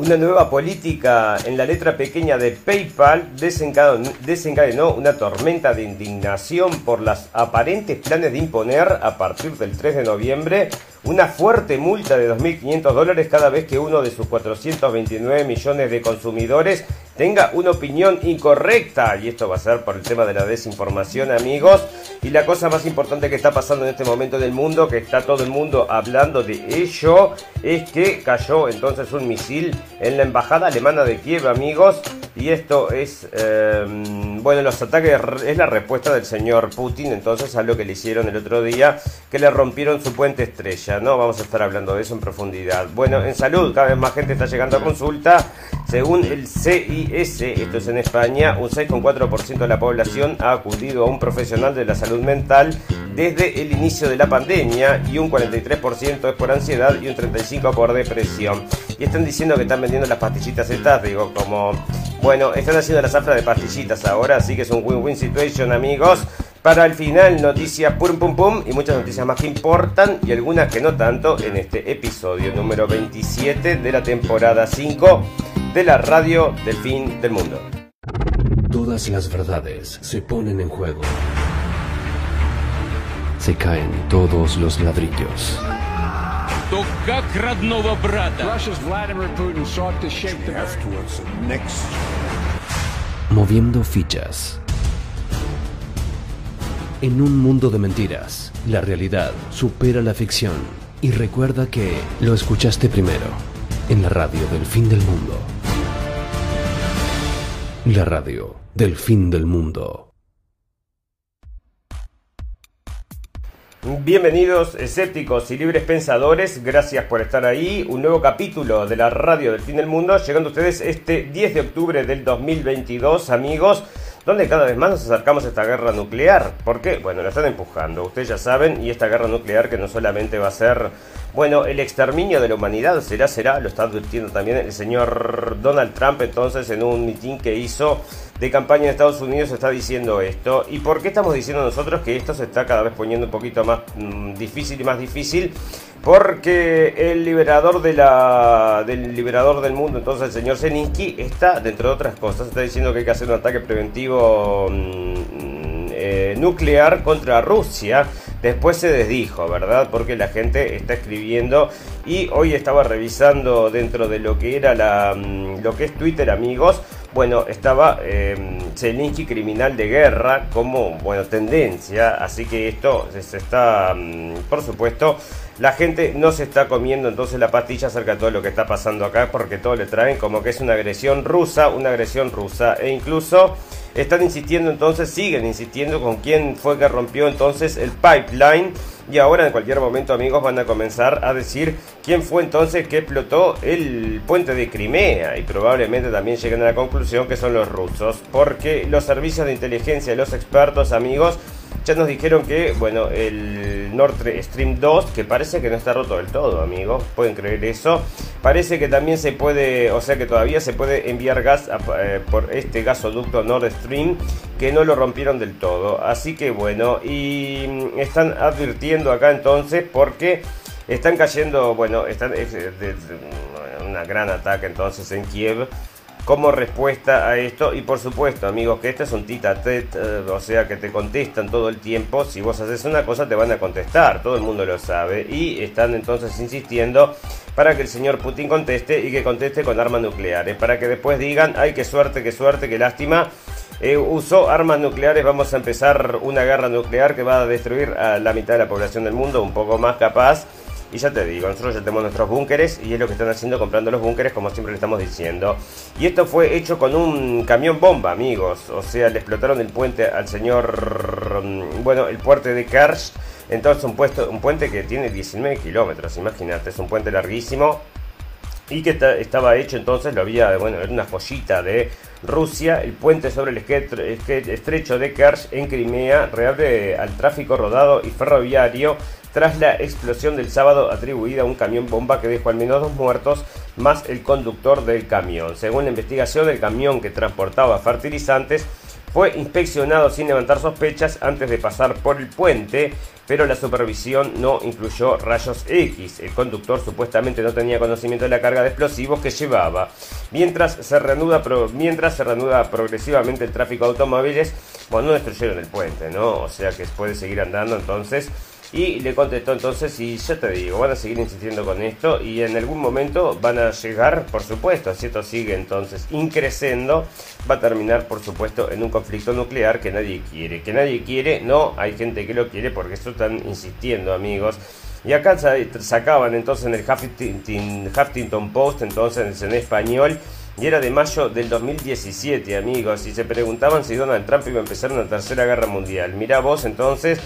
Una nueva política en la letra pequeña de PayPal desencadenó, una tormenta de indignación por los aparentes planes de imponer a partir del 3 de noviembre una fuerte multa de 2.500 dólares cada vez que uno de sus 429 millones de consumidores tenga una opinión incorrecta. Y esto va a ser por el tema de la desinformación, amigos. Y la cosa más importante que está pasando en este momento en el mundo, que está todo el mundo hablando de ello, es que cayó entonces un misil en la embajada alemana de Kiev, amigos. Y esto es, em, bueno, los ataques es la respuesta del señor Putin entonces a lo que le hicieron el otro día, que le rompieron su puente estrella, ¿no? Vamos a estar hablando de eso en profundidad. Bueno, en salud, cada vez más gente está llegando a consulta. Según el Esto es en España, un 6,4% de la población ha acudido a un profesional de la salud mental desde el inicio de la pandemia y un 43% es por ansiedad y un 35% por depresión. Y están diciendo que están vendiendo las pastillitas estas, digo, como, bueno, están haciendo la zafra de pastillitas ahora, así que es un win-win situation, amigos. Para el final, noticias pum pum pum y muchas noticias más que importan y algunas que no tanto en este episodio número 27 de la temporada 5 de la radio del fin del mundo. Todas las verdades se ponen en juego. Se caen todos los ladrillos. Moviendo fichas. En un mundo de mentiras, la realidad supera la ficción. Y recuerda que lo escuchaste primero en la radio del fin del mundo. La radio del fin del mundo. Bienvenidos escépticos y libres pensadores, gracias por estar ahí. Un nuevo capítulo de la radio del fin del mundo, llegando a ustedes este 10 de octubre del 2022, amigos donde cada vez más nos acercamos a esta guerra nuclear. ¿Por qué? Bueno, la están empujando, ustedes ya saben, y esta guerra nuclear que no solamente va a ser, bueno, el exterminio de la humanidad, será, será, lo está advirtiendo también el señor Donald Trump entonces en un mitin que hizo de campaña en Estados Unidos está diciendo esto. ¿Y por qué estamos diciendo nosotros que esto se está cada vez poniendo un poquito más mm, difícil y más difícil? Porque el liberador de la, del liberador del mundo, entonces el señor Zelensky, está, dentro de otras cosas, está diciendo que hay que hacer un ataque preventivo mm, eh, nuclear contra Rusia. Después se desdijo, ¿verdad? Porque la gente está escribiendo y hoy estaba revisando dentro de lo que era la, mm, lo que es Twitter, amigos. Bueno, estaba eh, criminal de guerra como, bueno, tendencia. Así que esto se está, mm, por supuesto, la gente no se está comiendo entonces la pastilla acerca de todo lo que está pasando acá porque todo le traen como que es una agresión rusa, una agresión rusa e incluso están insistiendo entonces, siguen insistiendo con quién fue que rompió entonces el pipeline. Y ahora en cualquier momento amigos van a comenzar a decir quién fue entonces que explotó el puente de Crimea. Y probablemente también lleguen a la conclusión que son los rusos porque los servicios de inteligencia los expertos amigos ya nos dijeron que, bueno, el Nord Stream 2, que parece que no está roto del todo, amigos, pueden creer eso. Parece que también se puede, o sea que todavía se puede enviar gas eh, por este gasoducto Nord Stream, que no lo rompieron del todo. Así que bueno, y mm, están advirtiendo acá entonces porque están cayendo, bueno, están es, una gran ataque entonces en Kiev como respuesta a esto. Y por supuesto, amigos, que este es un tita tet, eh, o sea, que te contestan todo el tiempo. Si vos haces una cosa, te van a contestar, todo el mundo lo sabe. Y están entonces insistiendo para que el señor Putin conteste y que conteste con armas nucleares. Para que después digan, ay, qué suerte, qué suerte, qué lástima. Eh, usó armas nucleares, vamos a empezar una guerra nuclear que va a destruir a la mitad de la población del mundo, un poco más capaz. Y ya te digo, nosotros ya tenemos nuestros búnkeres y es lo que están haciendo comprando los búnkeres como siempre le estamos diciendo. Y esto fue hecho con un camión bomba, amigos. O sea, le explotaron el puente al señor, mm, bueno, el puente de Kersh. Entonces un, puesto, un puente que tiene 19 kilómetros, imagínate, es un puente larguísimo. Y que estaba hecho entonces, lo había, bueno, era una joyita de Rusia, el puente sobre el estrecho de Kerch en Crimea reabre al tráfico rodado y ferroviario tras la explosión del sábado atribuida a un camión bomba que dejó al menos dos muertos más el conductor del camión. Según la investigación, el camión que transportaba fertilizantes fue inspeccionado sin levantar sospechas antes de pasar por el puente, pero la supervisión no incluyó rayos X. El conductor supuestamente no tenía conocimiento de la carga de explosivos que llevaba. Mientras se reanuda, mientras se reanuda progresivamente el tráfico de automóviles, bueno, no destruyeron el puente, ¿no? O sea que puede seguir andando entonces y le contestó entonces, y ya te digo, van a seguir insistiendo con esto y en algún momento van a llegar, por supuesto, si esto sigue entonces increciendo, va a terminar, por supuesto, en un conflicto nuclear que nadie quiere. Que nadie quiere, no, hay gente que lo quiere porque esto están insistiendo, amigos. Y acá sacaban entonces en el Huffington Post, entonces en español, y era de mayo del 2017, amigos, y se preguntaban si Donald Trump iba a empezar una tercera guerra mundial. Mirá vos entonces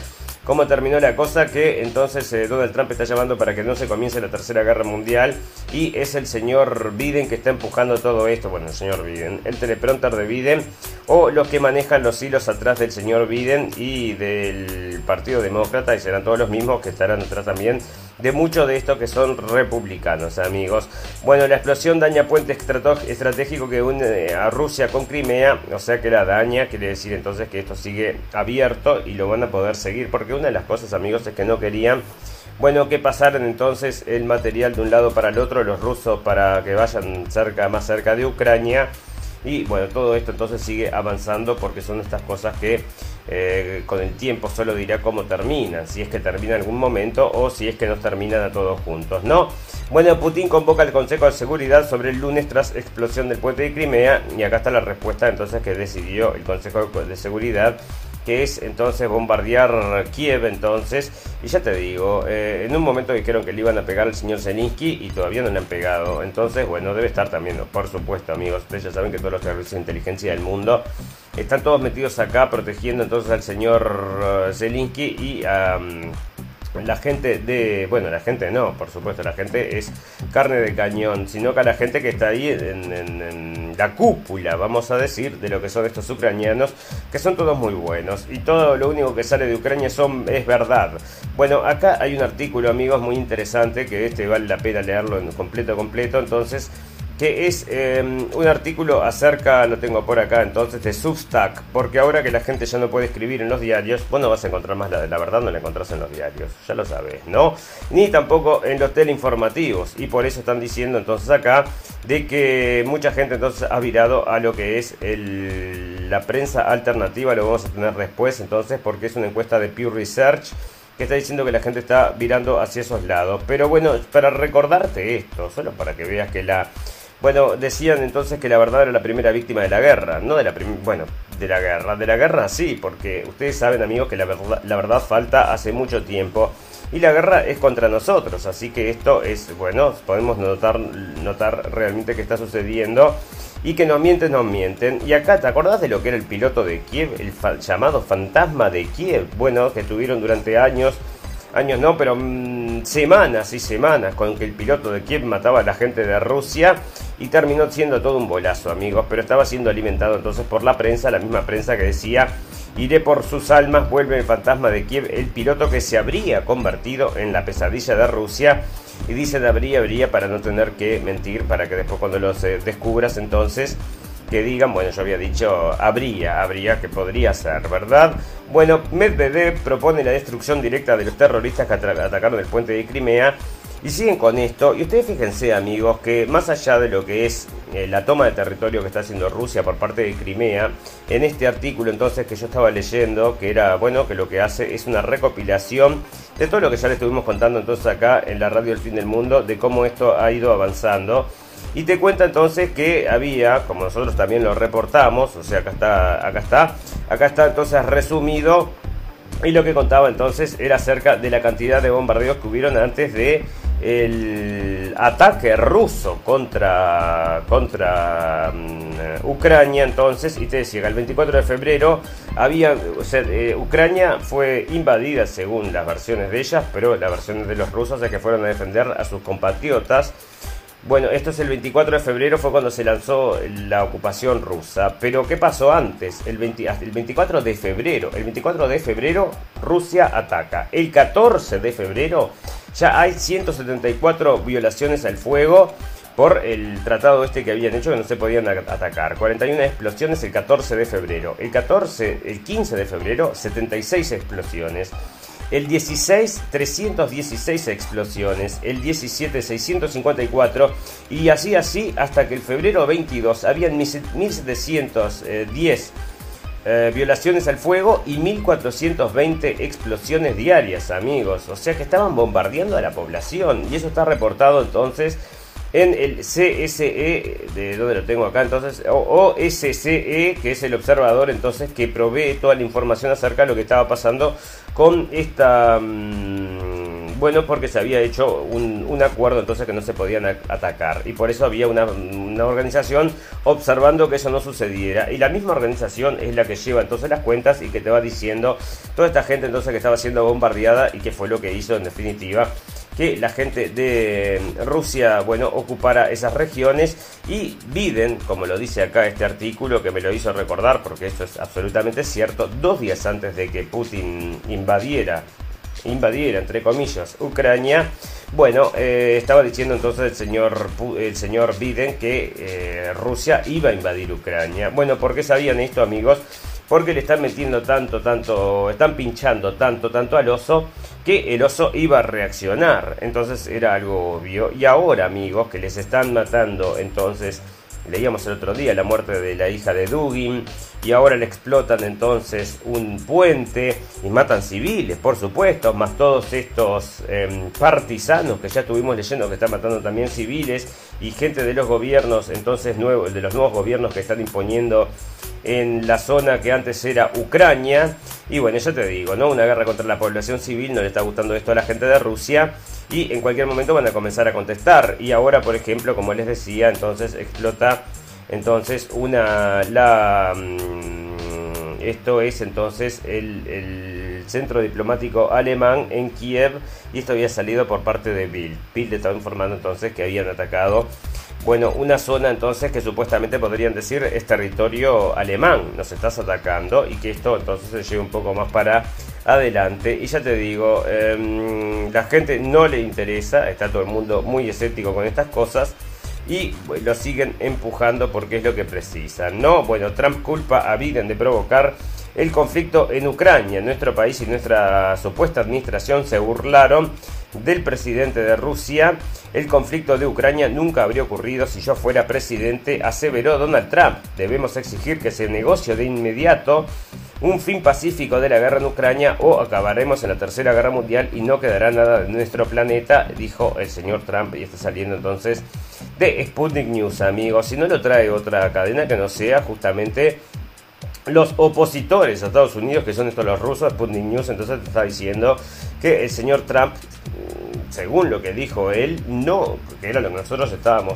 cómo terminó la cosa que entonces eh, Donald Trump está llamando para que no se comience la tercera guerra mundial y es el señor Biden que está empujando todo esto, bueno, el señor Biden, el teleprompter de Biden o los que manejan los hilos atrás del señor Biden y del Partido Demócrata y serán todos los mismos que estarán atrás también de muchos de estos que son republicanos, amigos. Bueno, la explosión daña puente estratégico que une a Rusia con Crimea, o sea que la daña, quiere decir entonces que esto sigue abierto y lo van a poder seguir, porque una de las cosas, amigos, es que no querían bueno, que pasaran entonces el material de un lado para el otro, los rusos para que vayan cerca, más cerca de Ucrania. Y bueno, todo esto entonces sigue avanzando porque son estas cosas que eh, con el tiempo solo dirá cómo terminan, si es que termina en algún momento o si es que no terminan a todos juntos, ¿no? Bueno, Putin convoca al Consejo de Seguridad sobre el lunes tras explosión del puente de Crimea y acá está la respuesta entonces que decidió el Consejo de Seguridad que es entonces bombardear Kiev entonces. Y ya te digo, eh, en un momento dijeron que le iban a pegar al señor Zelensky y todavía no le han pegado. Entonces, bueno, debe estar también, por supuesto, amigos. Ustedes ya saben que todos los servicios de inteligencia del mundo están todos metidos acá protegiendo entonces al señor uh, Zelensky y a la gente de, bueno, la gente no, por supuesto, la gente es carne de cañón, sino que a la gente que está ahí en, la cúpula, vamos a decir, de lo que son estos ucranianos, que son todos muy buenos y todo lo único que sale de Ucrania son, es verdad. Bueno, acá hay un artículo, amigos, muy interesante que este vale la pena leerlo en completo, completo, entonces que es em, un artículo acerca, lo tengo por acá entonces, de Substack, porque ahora que la gente ya no puede escribir en los diarios, vos no vas a encontrar más la, la verdad, no la encontrás en los diarios, ya lo sabes, ¿no? Ni tampoco en los teleinformativos, y por eso están diciendo entonces acá de que mucha gente entonces ha virado a lo que es la prensa alternativa, lo vamos a tener después entonces, porque es una encuesta de Pew Research que está diciendo que la gente está virando hacia esos lados. Pero bueno, para recordarte esto, solo para que veas que la bueno, decían entonces que la verdad era la primera víctima de la guerra, no de la bueno, de la guerra, de la guerra sí, porque ustedes saben amigos que la verdad, la verdad falta hace mucho tiempo y la guerra es contra nosotros, así que esto es, bueno, podemos notar, notar realmente que está sucediendo y que no mienten, no mienten. Y acá, ¿te acordás de lo que era el piloto de Kiev, el llamado fantasma de Kiev? Bueno, que tuvieron durante años años no, pero mm, semanas y semanas con que el piloto de Kiev mataba a la gente de Rusia y terminó siendo todo un bolazo, amigos, pero estaba siendo alimentado entonces por la prensa, la misma prensa que decía, iré por sus almas, vuelve el fantasma de Kiev, el piloto que se habría convertido en la pesadilla de Rusia. Y dice de habría, habría para no tener que mentir, para que después cuando los eh, descubras entonces que digan, bueno, yo había dicho habría, habría que podría ser, ¿verdad? Bueno, Medvedev propone la destrucción directa de los terroristas que atacaron el puente de Crimea y siguen con esto. Y ustedes fíjense, amigos, que más allá de lo que es eh, la toma de territorio que está haciendo Rusia por parte de Crimea, en este artículo entonces que yo estaba leyendo, que era, bueno, que lo que hace es una recopilación de todo lo que ya les estuvimos contando entonces acá en la radio del fin del mundo, de cómo esto ha ido avanzando. Y te cuenta entonces que había, como nosotros también lo reportamos, o sea, acá está, acá está, acá está entonces resumido. Y lo que contaba entonces era acerca de la cantidad de bombardeos que hubieron antes de el ataque ruso contra, contra mm, Ucrania entonces y te decía que el 24 de febrero había eh, Ucrania fue invadida según las versiones de ellas pero las versiones de los rusos es que fueron a defender a sus compatriotas bueno, esto es el 24 de febrero, fue cuando se lanzó la ocupación rusa. Pero ¿qué pasó antes? El, el 24 de febrero. El 24 de febrero Rusia ataca. El 14 de febrero ya hay 174 violaciones al fuego por el tratado este que habían hecho que no se podían atacar. 41 explosiones el 14 de febrero. El 14, el 15 de febrero, 76 explosiones. El 16, 316 explosiones. El 17, 654. Y así, así, hasta que el febrero 22 habían 1710 eh, violaciones al fuego y 1420 explosiones diarias, amigos. O sea que estaban bombardeando a la población. Y eso está reportado entonces en el CSE, de donde lo tengo acá entonces, o OSCE, que es el observador entonces que provee toda la información acerca de lo que estaba pasando con esta... Mm, bueno, porque se había hecho un, acuerdo entonces que no se podían atacar. Y por eso había una, una, organización observando que eso no sucediera. Y la misma organización es la que lleva entonces las cuentas y que te va diciendo toda esta gente entonces que estaba siendo bombardeada y que fue lo que hizo en definitiva que la gente de Rusia, bueno, ocupara esas regiones y Biden, como lo dice acá este artículo que me lo hizo recordar porque esto es absolutamente cierto, dos días antes de que Putin invadiera, invadiera entre comillas, Ucrania, bueno, eh, estaba diciendo entonces el señor, el señor Biden que eh, Rusia iba a invadir Ucrania. Bueno, ¿por qué sabían esto, amigos? Porque le están metiendo tanto, tanto, están pinchando tanto, tanto al oso que el oso iba a reaccionar. Entonces era algo obvio. Y ahora, amigos, que les están matando, entonces, leíamos el otro día la muerte de la hija de Dugin, y ahora le explotan entonces un puente y matan civiles, por supuesto, más todos estos em, partisanos que ya estuvimos leyendo que están matando también civiles y gente de los gobiernos, entonces de los nuevos gobiernos que están imponiendo en la zona que antes era Ucrania. Y bueno, ya te digo, ¿no? Una guerra contra la población civil, no le está gustando esto a la gente de Rusia y en cualquier momento van a comenzar a contestar. Y ahora, por ejemplo, como les decía, entonces explota entonces una la mm, esto es entonces el, el, centro diplomático alemán en Kiev y esto había salido por parte de Bill. Bill le estaba informando entonces que habían atacado bueno, una zona entonces que supuestamente podrían decir es territorio alemán, nos estás atacando y que esto entonces se lleve un poco más para adelante. Y ya te digo, eh, la gente no le interesa, está todo el mundo muy escéptico con estas cosas y lo siguen empujando porque es lo que precisan. No, bueno, Trump culpa a Biden de provocar el conflicto en Ucrania. Nuestro país y nuestra supuesta administración se burlaron del presidente de Rusia. El conflicto de Ucrania nunca habría ocurrido si yo fuera presidente, aseveró Donald Trump. Debemos exigir que se negocie de inmediato un fin pacífico de la guerra en Ucrania o acabaremos en la tercera guerra mundial y no quedará nada de nuestro planeta, dijo el señor Trump y está saliendo entonces de Sputnik News, amigos. Si no lo trae otra cadena que no sea justamente los opositores a Estados Unidos, que son estos los rusos, Sputnik News, entonces te está diciendo que el señor Trump, según lo que dijo él, no, que era lo que nosotros estábamos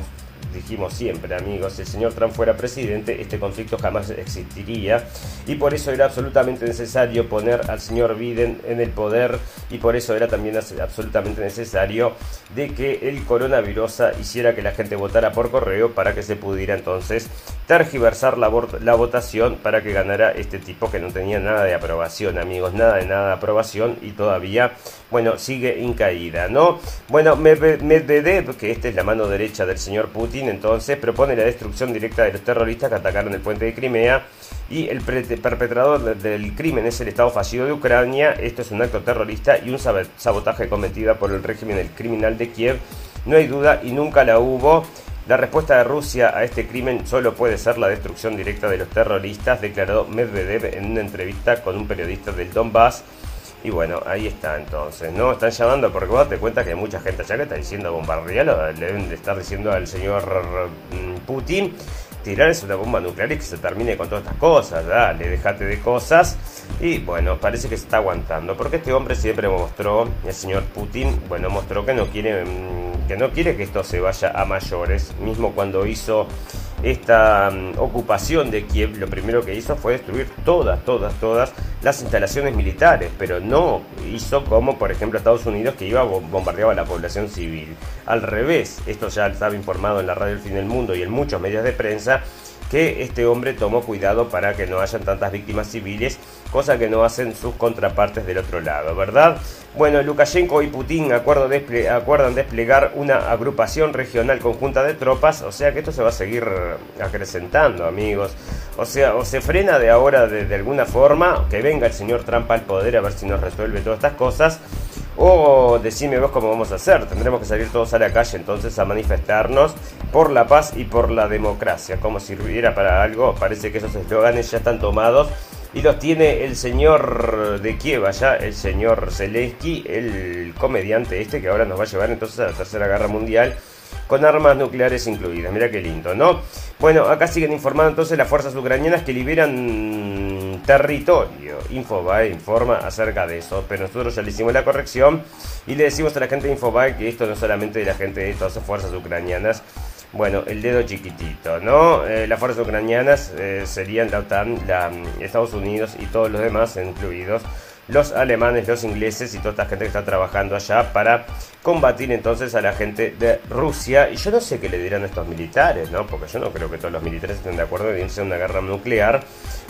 dijimos siempre, amigos, si el señor Trump fuera presidente, este conflicto jamás existiría y por eso era absolutamente necesario poner al señor Biden en el poder y por eso era también absolutamente necesario de que el coronavirus hiciera que la gente votara por correo para que se pudiera entonces tergiversar la, la votación para que ganara este tipo que no tenía nada de aprobación, amigos, nada de nada de aprobación y todavía, bueno, sigue incaída, ¿no? Bueno, Medvedev, que esta es la mano derecha del señor Putin, entonces propone la destrucción directa de los terroristas que atacaron el puente de Crimea y el perpetrador del crimen es el Estado fallido de Ucrania. Esto es un acto terrorista y un sabotaje cometido por el régimen criminal de Kiev. No hay duda y nunca la hubo. La respuesta de Rusia a este crimen solo puede ser la destrucción directa de los terroristas, declaró Medvedev en una entrevista con un periodista del Donbass. Y bueno, ahí está entonces, ¿no? Están llamando porque vos te cuenta que hay mucha gente allá que está diciendo bombardearlo, le deben de estar diciendo al señor mm, Putin tirarse una bomba nuclear y que se termine con todas estas cosas, dale, dejate de cosas. Y bueno, parece que se está aguantando, porque este hombre siempre mostró, el señor Putin, bueno, mostró que no quiere, mm, que no quiere que esto se vaya a mayores, mismo cuando hizo esta mm, ocupación de Kiev, lo primero que hizo fue destruir todas, todas, todas las instalaciones militares, pero no hizo como, por ejemplo, Estados Unidos, que iba a bombardear a la población civil. Al revés, esto ya estaba informado en la radio El Fin del Mundo y en muchos medios de prensa, que este hombre tomó cuidado para que no hayan tantas víctimas civiles, cosa que no hacen sus contrapartes del otro lado, ¿verdad? Bueno, Lukashenko y Putin acuerdan desplegar una agrupación regional conjunta de tropas, o sea que esto se va a seguir acrecentando, amigos. O sea, o se frena de ahora de, alguna forma, que venga el señor Trump al poder a ver si nos resuelve todas estas cosas, o decime vos cómo vamos a hacer. Tendremos que salir todos a la calle entonces a manifestarnos por la paz y por la democracia. Como sirviera para algo, parece que esos eslóganes ya están tomados y los tiene el señor de Kiev allá, el señor Zelensky, el comediante este que ahora nos va a llevar entonces a la Tercera Guerra Mundial con armas nucleares incluidas. Mira qué lindo, ¿no? Bueno, acá siguen informando entonces las fuerzas ucranianas que liberan territorio. Infobae informa acerca de eso, pero nosotros ya le hicimos la corrección y le decimos a la gente de Infobae que esto no solamente de la gente de todas las fuerzas ucranianas, bueno, el dedo chiquitito, ¿no? Eh, las fuerzas ucranianas eh, serían la OTAN, la, mm, Estados Unidos y todos los demás, incluidos los alemanes, los ingleses y toda esta gente que está trabajando allá para combatir entonces a la gente de Rusia. Y yo no sé qué le dirán a estos militares, ¿no? Porque yo no creo que todos los militares estén de acuerdo en irse a una guerra nuclear.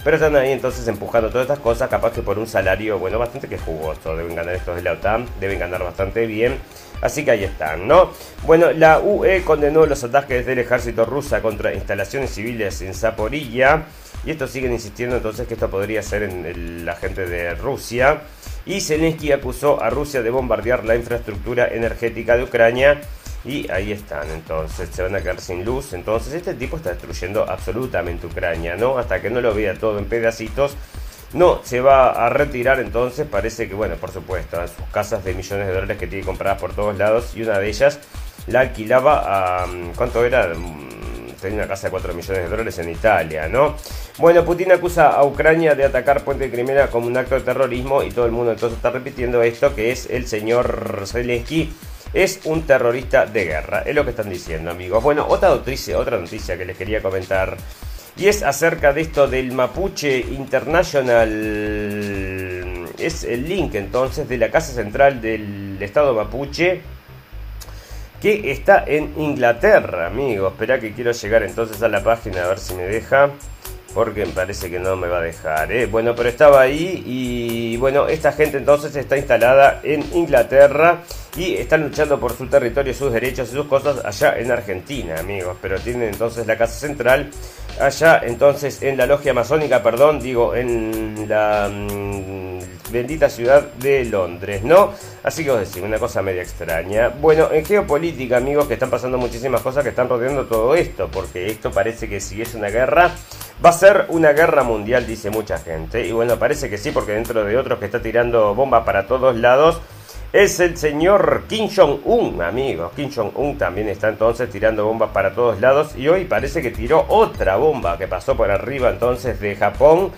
Pero están ahí entonces empujando todas estas cosas, capaz que por un salario, bueno, bastante que jugoso. Deben ganar estos de la OTAN, deben ganar bastante bien. Así que ahí están, ¿no? Bueno, la UE condenó los ataques del ejército rusa contra instalaciones civiles en Zaporilla. Y estos siguen insistiendo entonces que esto podría ser en la gente de Rusia. Y Zelensky acusó a Rusia de bombardear la infraestructura energética de Ucrania. Y ahí están, entonces se van a quedar sin luz. Entonces este tipo está destruyendo absolutamente Ucrania, ¿no? Hasta que no lo vea todo en pedacitos no, se va a retirar entonces, parece que, bueno, por supuesto, a sus casas de millones de dólares que tiene compradas por todos lados y una de ellas la alquilaba a... Mm, ¿Cuánto era? Tenía una casa de 4 millones de dólares en Italia, ¿no? Bueno, Putin acusa a Ucrania de atacar Puente de Crimea como un acto de terrorismo y todo el mundo entonces está repitiendo esto, que es el señor Zelensky es un terrorista de guerra. Es lo que están diciendo, amigos. Bueno, otra noticia, otra noticia que les quería comentar y es acerca de esto del Mapuche International. Es el link entonces de la Casa Central del Estado Mapuche que está en Inglaterra, amigo. Espera que quiero llegar entonces a la página a ver si me deja. Porque me parece que no me va a dejar. ¿eh? Bueno, pero estaba ahí y bueno, esta gente entonces está instalada en Inglaterra y están luchando por su territorio, sus derechos y sus cosas allá en Argentina, amigos. Pero tienen entonces la casa central allá entonces en la logia masónica, perdón, digo, en la mm, bendita ciudad de Londres, ¿no? Así que os decimos una cosa media extraña. Bueno, en geopolítica, amigos, que están pasando muchísimas cosas que están rodeando todo esto, porque esto parece que si es una guerra, va a ser una guerra mundial, dice mucha gente. Y bueno, parece que sí, porque dentro de otros que está tirando bombas para todos lados, es el señor Kim Jong-un, amigos. Kim Jong-un también está entonces tirando bombas para todos lados y hoy parece que tiró otra bomba que pasó por arriba entonces de Japón.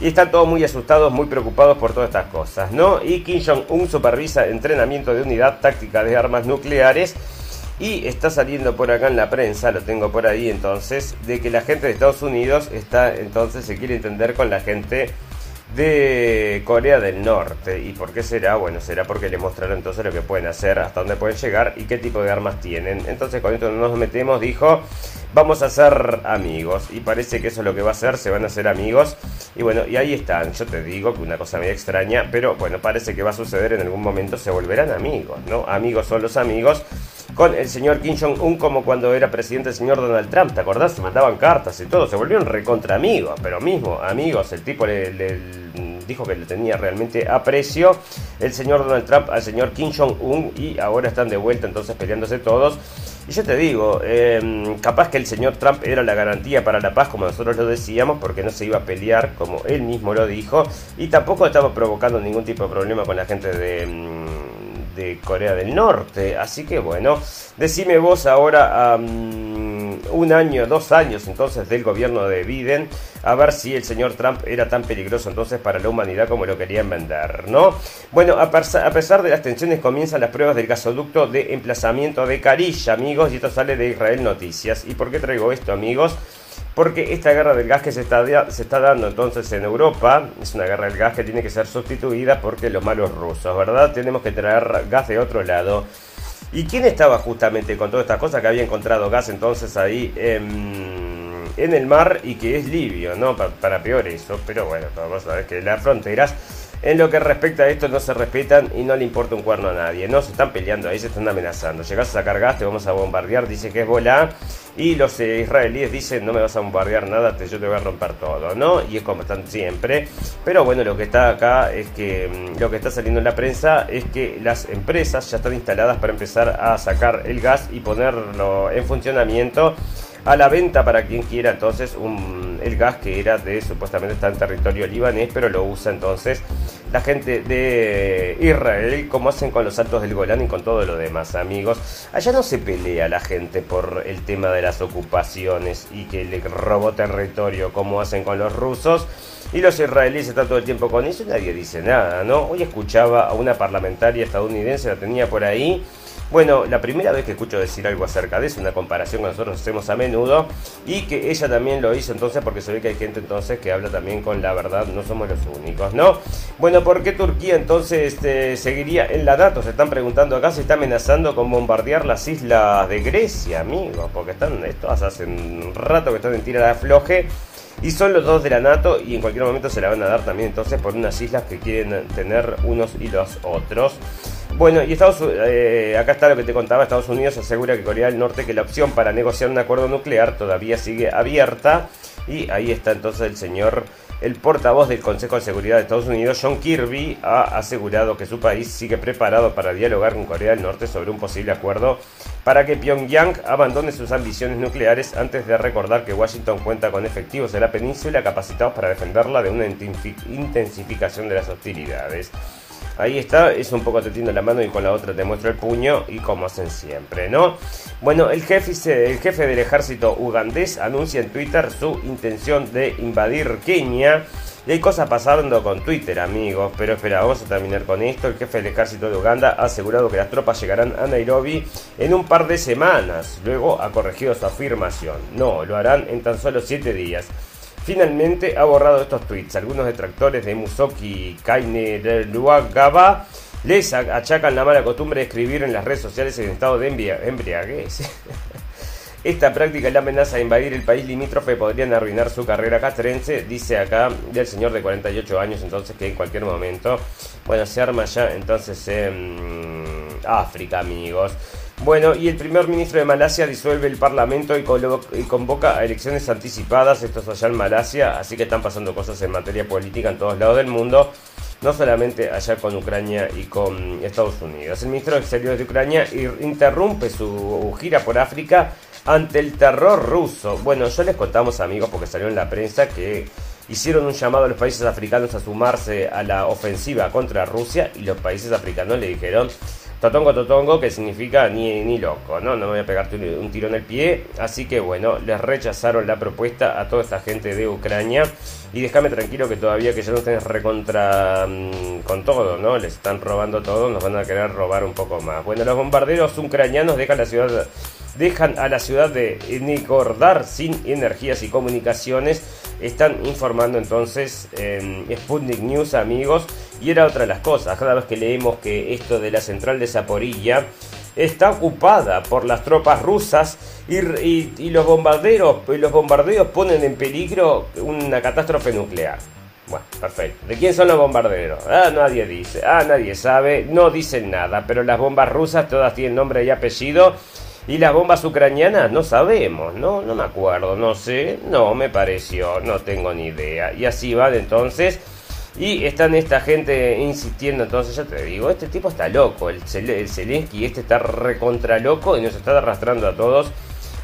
Y están todos muy asustados, muy preocupados por todas estas cosas, ¿no? Y Kim Jong-un supervisa entrenamiento de unidad táctica de armas nucleares. Y está saliendo por acá en la prensa, lo tengo por ahí entonces, de que la gente de Estados Unidos está entonces se quiere entender con la gente de Corea del Norte. ¿Y por qué será? Bueno, será porque le mostraron entonces lo que pueden hacer, hasta dónde pueden llegar y qué tipo de armas tienen. Entonces con esto no nos metemos, dijo, vamos a ser amigos. Y parece que eso es lo que va a hacer, se van a hacer amigos. Y bueno, y ahí están, yo te digo que una cosa medio extraña, pero bueno, parece que va a suceder en algún momento, se volverán amigos, ¿no? Amigos son los amigos con el señor Kim Jong-un como cuando era presidente el señor Donald Trump, ¿te acordás? Se mandaban cartas y todo, se volvieron recontra amigos, pero mismo amigos, el tipo le, dijo que le tenía realmente aprecio el señor Donald Trump al señor Kim Jong-un y ahora están de vuelta entonces peleándose todos. Y yo te digo, em, capaz que el señor Trump era la garantía para la paz, como nosotros lo decíamos, porque no se iba a pelear, como él mismo lo dijo, y tampoco estaba provocando ningún tipo de problema con la gente de em, de Corea del Norte. Así que bueno, decime vos ahora un año, dos años entonces del gobierno de Biden, a ver si el señor Trump era tan peligroso entonces para la humanidad como lo querían vender, ¿no? Bueno, a, pesar de las tensiones comienzan las pruebas del gasoducto de emplazamiento de Carilla, amigos, y esto sale de Israel Noticias. ¿Y por qué traigo esto, amigos? Porque esta guerra del gas que se está, se está dando entonces en Europa es una guerra del gas que tiene que ser sustituida porque los malos rusos, ¿verdad? Tenemos que traer gas de otro lado. ¿Y quién estaba justamente con todas estas cosas que había encontrado gas entonces ahí en, el mar y que es libio, ¿no? para peor eso, pero bueno, vamos a ver que las fronteras en lo que respecta a esto no se respetan y no le importa un cuerno a nadie. No se están peleando ahí, se están amenazando. Llegas a sacar gas, te vamos a bombardear, dice que es bola. Y los eh, israelíes dicen, no me vas a bombardear nada, te, yo te voy a romper todo, ¿no? Y es como están siempre. Pero bueno, lo que está acá es que mm, lo que está saliendo en la prensa es que las empresas ya están instaladas para empezar a sacar el gas y ponerlo en funcionamiento a la venta para quien quiera entonces un, el gas que era de supuestamente está en territorio libanés, pero lo usa entonces la gente de Israel, como hacen con los altos del Golán y con todo lo demás, amigos. Allá no se pelea la gente por el tema de las ocupaciones y que le robó territorio como hacen con los rusos. Y los israelíes están todo el tiempo con eso y nadie dice nada, ¿no? Hoy escuchaba a una parlamentaria estadounidense, la tenía por ahí, bueno, la primera vez que escucho decir algo acerca de eso, una comparación que nosotros hacemos a menudo, y que ella también lo hizo entonces porque se ve que hay gente entonces que habla también con la verdad, no somos los únicos, ¿no? Bueno, ¿por qué Turquía entonces este, seguiría en la NATO? Se están preguntando acá, se está amenazando con bombardear las islas de Grecia, amigos, porque están, estos hace un rato que están en tira de afloje. Y son los dos de la NATO y en cualquier momento se la van a dar también entonces por unas islas que quieren tener unos y los otros. Bueno, y Estados eh, acá está lo que te contaba, Estados Unidos asegura que Corea del Norte que la opción para negociar un acuerdo nuclear todavía sigue abierta y ahí está entonces el señor, el portavoz del Consejo de Seguridad de Estados Unidos, John Kirby, ha asegurado que su país sigue preparado para dialogar con Corea del Norte sobre un posible acuerdo para que Pyongyang abandone sus ambiciones nucleares antes de recordar que Washington cuenta con efectivos de la península capacitados para defenderla de una intensificación de las hostilidades. Ahí está, es un poco te tiendo la mano y con la otra te muestro el puño y como hacen siempre, ¿no? Bueno, el jefe, el jefe del ejército ugandés anuncia en Twitter su intención de invadir Kenia. Y hay cosas pasando con Twitter, amigos. Pero espera, vamos a terminar con esto. El jefe del ejército de Uganda ha asegurado que las tropas llegarán a Nairobi en un par de semanas. Luego ha corregido su afirmación. No, lo harán en tan solo 7 días. Finalmente ha borrado estos tweets. Algunos detractores de Musoki Kaine de Luagaba les achacan la mala costumbre de escribir en las redes sociales en estado de embriaguez. Esta práctica y la amenaza de invadir el país limítrofe podrían arruinar su carrera castrense, dice acá del señor de 48 años, entonces que en cualquier momento, bueno, se arma ya entonces en África, amigos. Bueno, y el primer ministro de Malasia disuelve el parlamento y, convoca a elecciones anticipadas. Esto es allá en Malasia, así que están pasando cosas en materia política en todos lados del mundo, no solamente allá con Ucrania y con Estados Unidos. El ministro de Exteriores de Ucrania interrumpe su gira por África ante el terror ruso. Bueno, ya les contamos, amigos, porque salió en la prensa que hicieron un llamado a los países africanos a sumarse a la ofensiva contra Rusia y los países africanos le dijeron Totongo Totongo, que significa ni, ni loco, ¿no? No me voy a pegarte un, tiro en el pie. Así que bueno, les rechazaron la propuesta a toda esta gente de Ucrania. Y déjame tranquilo que todavía que ya no estén recontra mm, con todo, ¿no? Les están robando todo, nos van a querer robar un poco más. Bueno, los bombarderos ucranianos dejan la ciudad dejan a la ciudad de Nikordar sin energías y comunicaciones. Están informando entonces en Sputnik News, amigos. Y era otra de las cosas. Cada vez que leemos que esto de la central de Zaporilla está ocupada por las tropas rusas y, los bombarderos los bombardeos ponen en peligro una catástrofe nuclear. Bueno, perfecto. ¿De quién son los bombarderos? Ah, nadie dice. Ah, nadie sabe. No dicen nada. Pero las bombas rusas todas tienen nombre y apellido y las bombas ucranianas no sabemos, ¿no? No me acuerdo, no sé, no me pareció, no tengo ni idea. Y así van entonces. Y están esta gente insistiendo, entonces ya te digo, este tipo está loco, el, el Zelensky este está recontra loco y nos está arrastrando a todos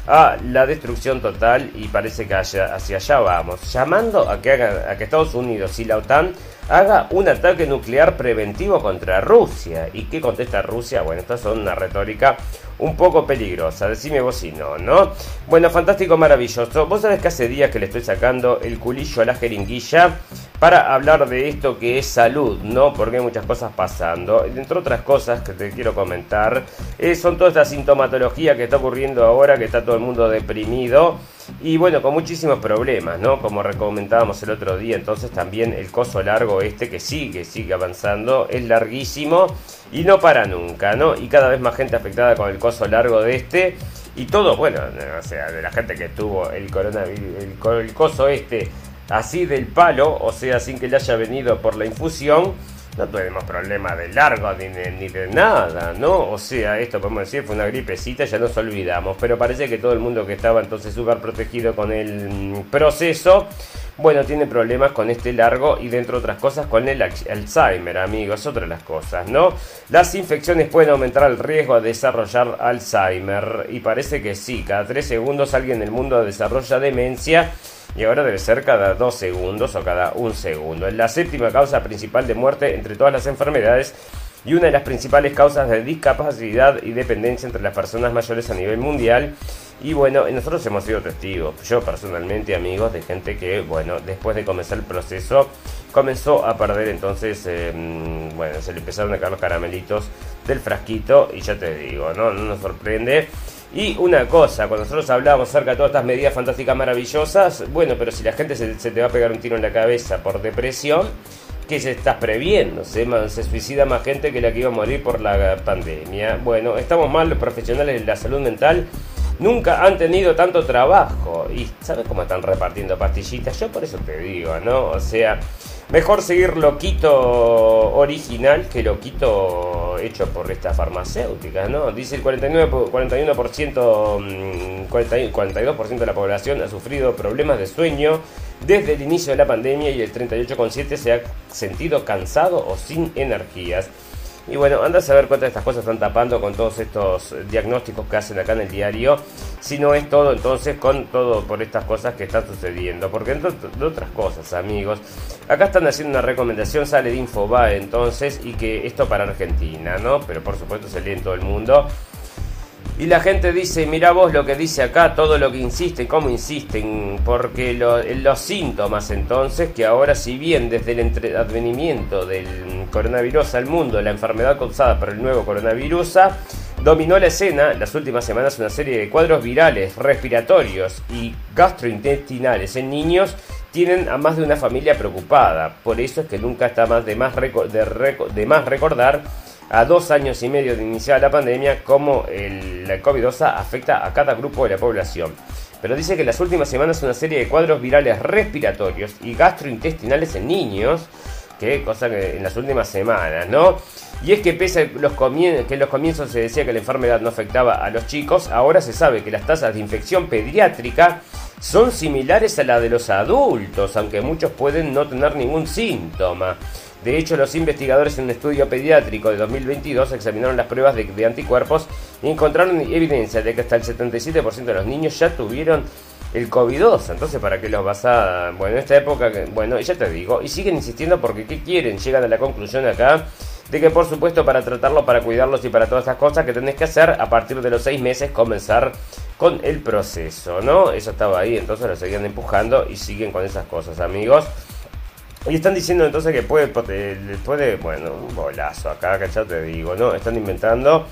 a la destrucción total y parece que hacia, allá vamos, llamando a que, haga, a que Estados Unidos y la OTAN haga un ataque nuclear preventivo contra Rusia. ¿Y qué contesta Rusia? Bueno, estas son una retórica un poco peligrosa. Decime vos si no, ¿no? Bueno, fantástico, maravilloso. Vos sabés que hace días que le estoy sacando el culillo a la jeringuilla para hablar de esto que es salud, ¿no? Porque hay muchas cosas pasando. Entre otras cosas que te quiero comentar, eh, son toda esta sintomatología que está ocurriendo ahora, que está todo el mundo deprimido. Y bueno, con muchísimos problemas, ¿no? Como recomendábamos el otro día, entonces también el coso largo este que sigue, sigue avanzando, es larguísimo y no para nunca, ¿no? Y cada vez más gente afectada con el coso largo de este. y todo, bueno, o sea, de la gente que tuvo el coronavirus, el, el coso este así del palo, o sea, sin que le haya venido por la infusión, no tuvimos problema de largo ni de, nada, ¿no? O sea, esto podemos decir fue una gripecita, ya nos olvidamos, pero parece que todo el mundo que estaba entonces súper protegido con el mm, proceso, bueno, tiene problemas con este largo y dentro de otras cosas con el Alzheimer, amigos, otra de las cosas, ¿no? Las infecciones pueden aumentar el riesgo de desarrollar Alzheimer y parece que sí, cada tres segundos alguien en el mundo desarrolla demencia y ahora debe ser cada dos segundos o cada un segundo. Es la séptima causa principal de muerte entre todas las enfermedades y una de las principales causas de discapacidad y dependencia entre las personas mayores a nivel mundial. Y bueno, nosotros hemos sido testigos, yo personalmente amigos, de gente que, bueno, después de comenzar el proceso, comenzó a perder entonces, em, bueno, se le empezaron a caer los caramelitos del frasquito y ya te digo, no, no nos sorprende. Y una cosa, cuando nosotros hablamos acerca de todas estas medidas fantásticas maravillosas, bueno, pero si la gente se, te va a pegar un tiro en la cabeza por depresión, ¿qué se estás previendo? Se, se suicida más gente que la que iba a morir por la pandemia. Bueno, estamos mal los profesionales de la salud mental. Nunca han tenido tanto trabajo. Y ¿sabes cómo están repartiendo pastillitas? Yo por eso te digo, ¿no? O sea, Mejor seguir loquito original que loquito hecho por estas farmacéuticas, ¿no? Dice el 49, 41%, 42% de la población ha sufrido problemas de sueño desde el inicio de la pandemia y el 38,7% se ha sentido cansado o sin energías. Y bueno, anda a saber cuántas de estas cosas están tapando con todos estos diagnósticos que hacen acá en el diario. Si no es todo, entonces, con todo por estas cosas que están sucediendo. Porque entre otras cosas, amigos, acá están haciendo una recomendación, sale de Infobae entonces, y que esto para Argentina, ¿no? Pero por supuesto se lee en todo el mundo. Y la gente dice, mira vos lo que dice acá, todo lo que insisten, cómo insisten, porque los síntomas entonces, que ahora si bien desde el advenimiento del coronavirus al mundo, la enfermedad causada por el nuevo coronavirus, dominó la escena las últimas semanas una serie de cuadros virales, respiratorios y gastrointestinales en niños, tienen a más de una familia preocupada. Por eso es que nunca está más de más, de más recordar a dos años y medio de iniciar la pandemia, cómo el, COVID-19 afecta a cada grupo de la población. Pero dice que las últimas semanas una serie de cuadros virales respiratorios y gastrointestinales en niños, que cosa que en las últimas semanas, ¿no? Y es que pese a los que en los comienzos se decía que la enfermedad no afectaba a los chicos, ahora se sabe que las tasas de infección pediátrica son similares a las de los adultos, aunque muchos pueden no tener ningún síntoma. De hecho, los investigadores en un estudio pediátrico de 2022 examinaron las pruebas de, anticuerpos y encontraron evidencia de que hasta el 77% de los niños ya tuvieron el COVID-2. Entonces, ¿para qué los vas a...? Bueno, en esta época, bueno, ya te digo, y siguen insistiendo porque ¿qué quieren? Llegan a la conclusión acá de que por supuesto para tratarlo, para cuidarlos y para todas esas cosas que tenés que hacer, a partir de los seis meses comenzar con el proceso, ¿no? Eso estaba ahí, entonces lo seguían empujando y siguen con esas cosas, amigos. Y están diciendo entonces que puede, puede, bueno, un bolazo acá, que ya te digo, ¿no? Están inventando,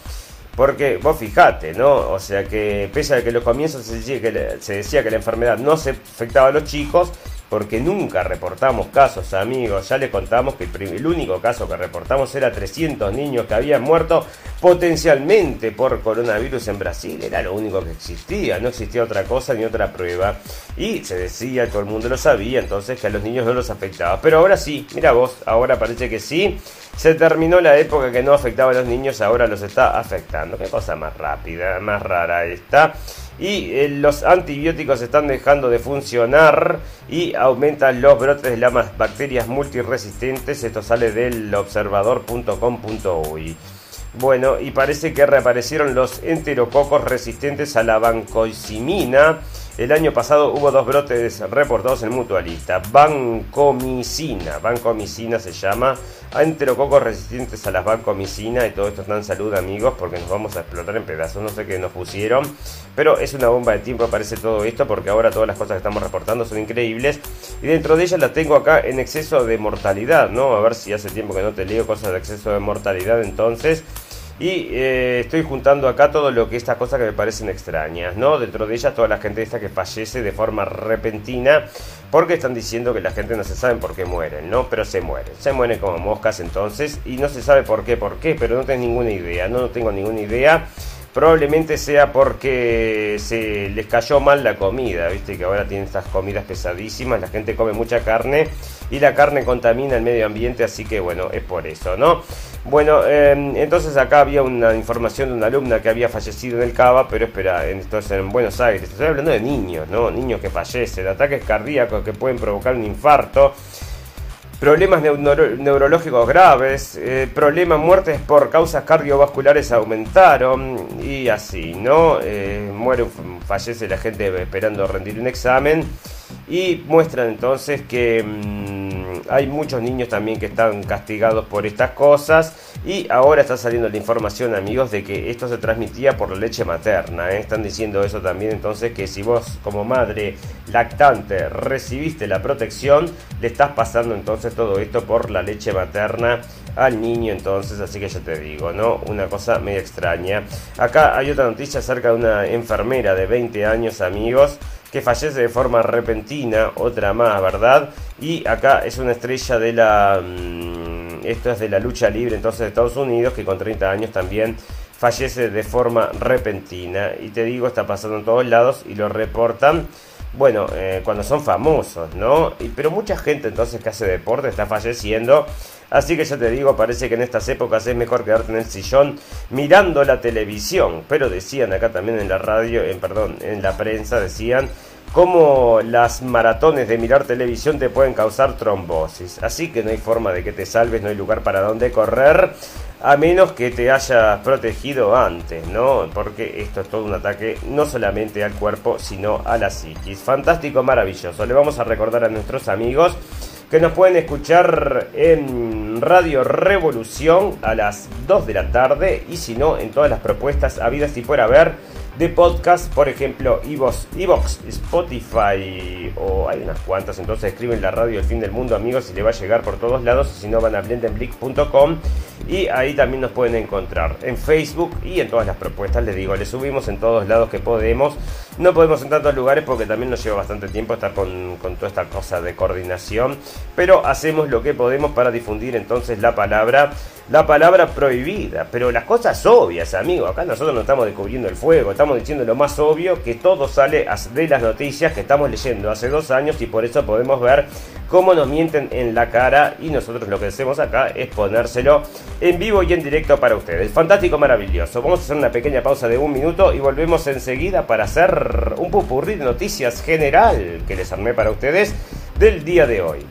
porque vos fijate, ¿no? O sea que pese a que en los comienzos se decía que, se decía que la enfermedad no se afectaba a los chicos, porque nunca reportamos casos, amigos. Ya les contamos que el, único caso que reportamos era 300 niños que habían muerto potencialmente por coronavirus en Brasil. Era lo único que existía, no existía otra cosa ni otra prueba. Y se decía, todo el mundo lo sabía, entonces que a los niños no los afectaba. Pero ahora sí, mira vos, ahora parece que sí. Se terminó la época que no afectaba a los niños, ahora los está afectando. Qué cosa más rápida, más rara esta y eh, los antibióticos están dejando de funcionar y aumentan los brotes de las bacterias multiresistentes. Esto sale del observador.com.uy. Bueno, y parece que reaparecieron los enterococos resistentes a la vancomicina. El año pasado hubo dos brotes reportados en mutualista. Vancomicina, vancomicina se llama. Enterococos resistentes a las vancomicina. Y todo esto está en salud, amigos, porque nos vamos a explotar en pedazos. No sé qué nos pusieron. Pero es una bomba de tiempo, parece todo esto, porque ahora todas las cosas que estamos reportando son increíbles. Y dentro de ellas las tengo acá en exceso de mortalidad, ¿no? A ver si hace tiempo que no te leo cosas de exceso de mortalidad entonces. Y eh, estoy juntando acá todo lo que estas cosas que me parecen extrañas, ¿no? Dentro de ellas toda la gente esta que fallece de forma repentina, porque están diciendo que la gente no se sabe por qué mueren, ¿no? Pero se mueren, se mueren como moscas entonces, y no se sabe por qué, por qué, pero no tengo ninguna idea, no, no tengo ninguna idea. probablemente sea porque se les cayó mal la comida, viste que ahora tienen estas comidas pesadísimas, la gente come mucha carne y la carne contamina el medio ambiente, así que bueno, es por eso, ¿no? Bueno, em, entonces acá había una información de una alumna que había fallecido en el Cava, pero espera, entonces en Buenos Aires, estoy hablando de niños, ¿no? Niños que fallecen, ataques cardíacos que pueden provocar un infarto problemas neurológicos graves, eh, problemas, muertes por causas cardiovasculares aumentaron y así, ¿no? Eh, muere, fallece la gente esperando rendir un examen y muestran entonces que... Mm, hay muchos niños también que están castigados por estas cosas y ahora está saliendo la información amigos de que esto se transmitía por la leche materna. ¿eh? Están diciendo eso también entonces que si vos como madre lactante recibiste la protección, le estás pasando entonces todo esto por la leche materna al niño entonces, así que ya te digo, ¿no? Una cosa medio extraña. Acá hay otra noticia acerca de una enfermera de 20 años amigos que fallece de forma repentina, otra más, ¿verdad? Y acá es una estrella de la... Mm, esto es de la lucha libre entonces de Estados Unidos, que con 30 años también fallece de forma repentina. Y te digo, está pasando en todos lados y lo reportan. Bueno, eh, cuando son famosos, ¿no? Y, pero mucha gente entonces que hace deporte está falleciendo Así que ya te digo, parece que en estas épocas es mejor quedarte en el sillón mirando la televisión. Pero decían acá también en la radio, en perdón, en la prensa decían cómo las maratones de mirar televisión te pueden causar trombosis. Así que no hay forma de que te salves, no hay lugar para donde correr, a menos que te hayas protegido antes, ¿no? Porque esto es todo un ataque no solamente al cuerpo, sino a la psiquis. Fantástico, maravilloso. Le vamos a recordar a nuestros amigos que nos pueden escuchar en Radio Revolución a las 2 de la tarde y si no, en todas las propuestas habidas y por haber de podcast, por ejemplo, Evox, Evox, Spotify o hay unas cuantas, entonces escriben la radio El Fin del Mundo, amigos, y le va a llegar por todos lados, si no van a blendenblick.com y ahí también nos pueden encontrar en Facebook y en todas las propuestas, les digo, le subimos en todos lados que podemos, no podemos en tantos lugares porque también nos lleva bastante tiempo estar con, con toda esta cosa de coordinación, pero hacemos lo que podemos para difundir entonces la palabra la palabra prohibida, pero las cosas obvias, amigo. Acá nosotros no estamos descubriendo el fuego, estamos diciendo lo más obvio que todo sale de las noticias que estamos leyendo hace dos años y por eso podemos ver cómo nos mienten en la cara y nosotros lo que hacemos acá es ponérselo en vivo y en directo para ustedes. Fantástico, maravilloso. Vamos a hacer una pequeña pausa de un minuto y volvemos enseguida para hacer un pupurrí de noticias general que les armé para ustedes del día de hoy.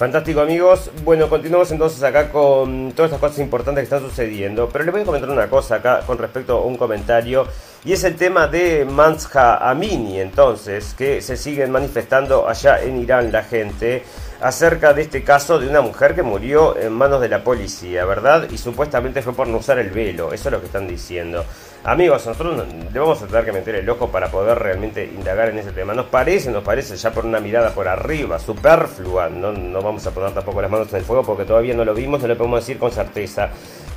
Fantástico amigos, bueno continuamos entonces acá con todas estas cosas importantes que están sucediendo, pero les voy a comentar una cosa acá con respecto a un comentario y es el tema de Mansha Amini entonces, que se siguen manifestando allá en Irán la gente acerca de este caso de una mujer que murió en manos de la policía, ¿verdad? Y supuestamente fue por no usar el velo, eso es lo que están diciendo. Amigos, nosotros le vamos a tener que meter el ojo para poder realmente indagar en ese tema. Nos parece, nos parece ya por una mirada por arriba, superflua. No, no vamos a poner tampoco las manos en el fuego porque todavía no lo vimos, no lo podemos decir con certeza.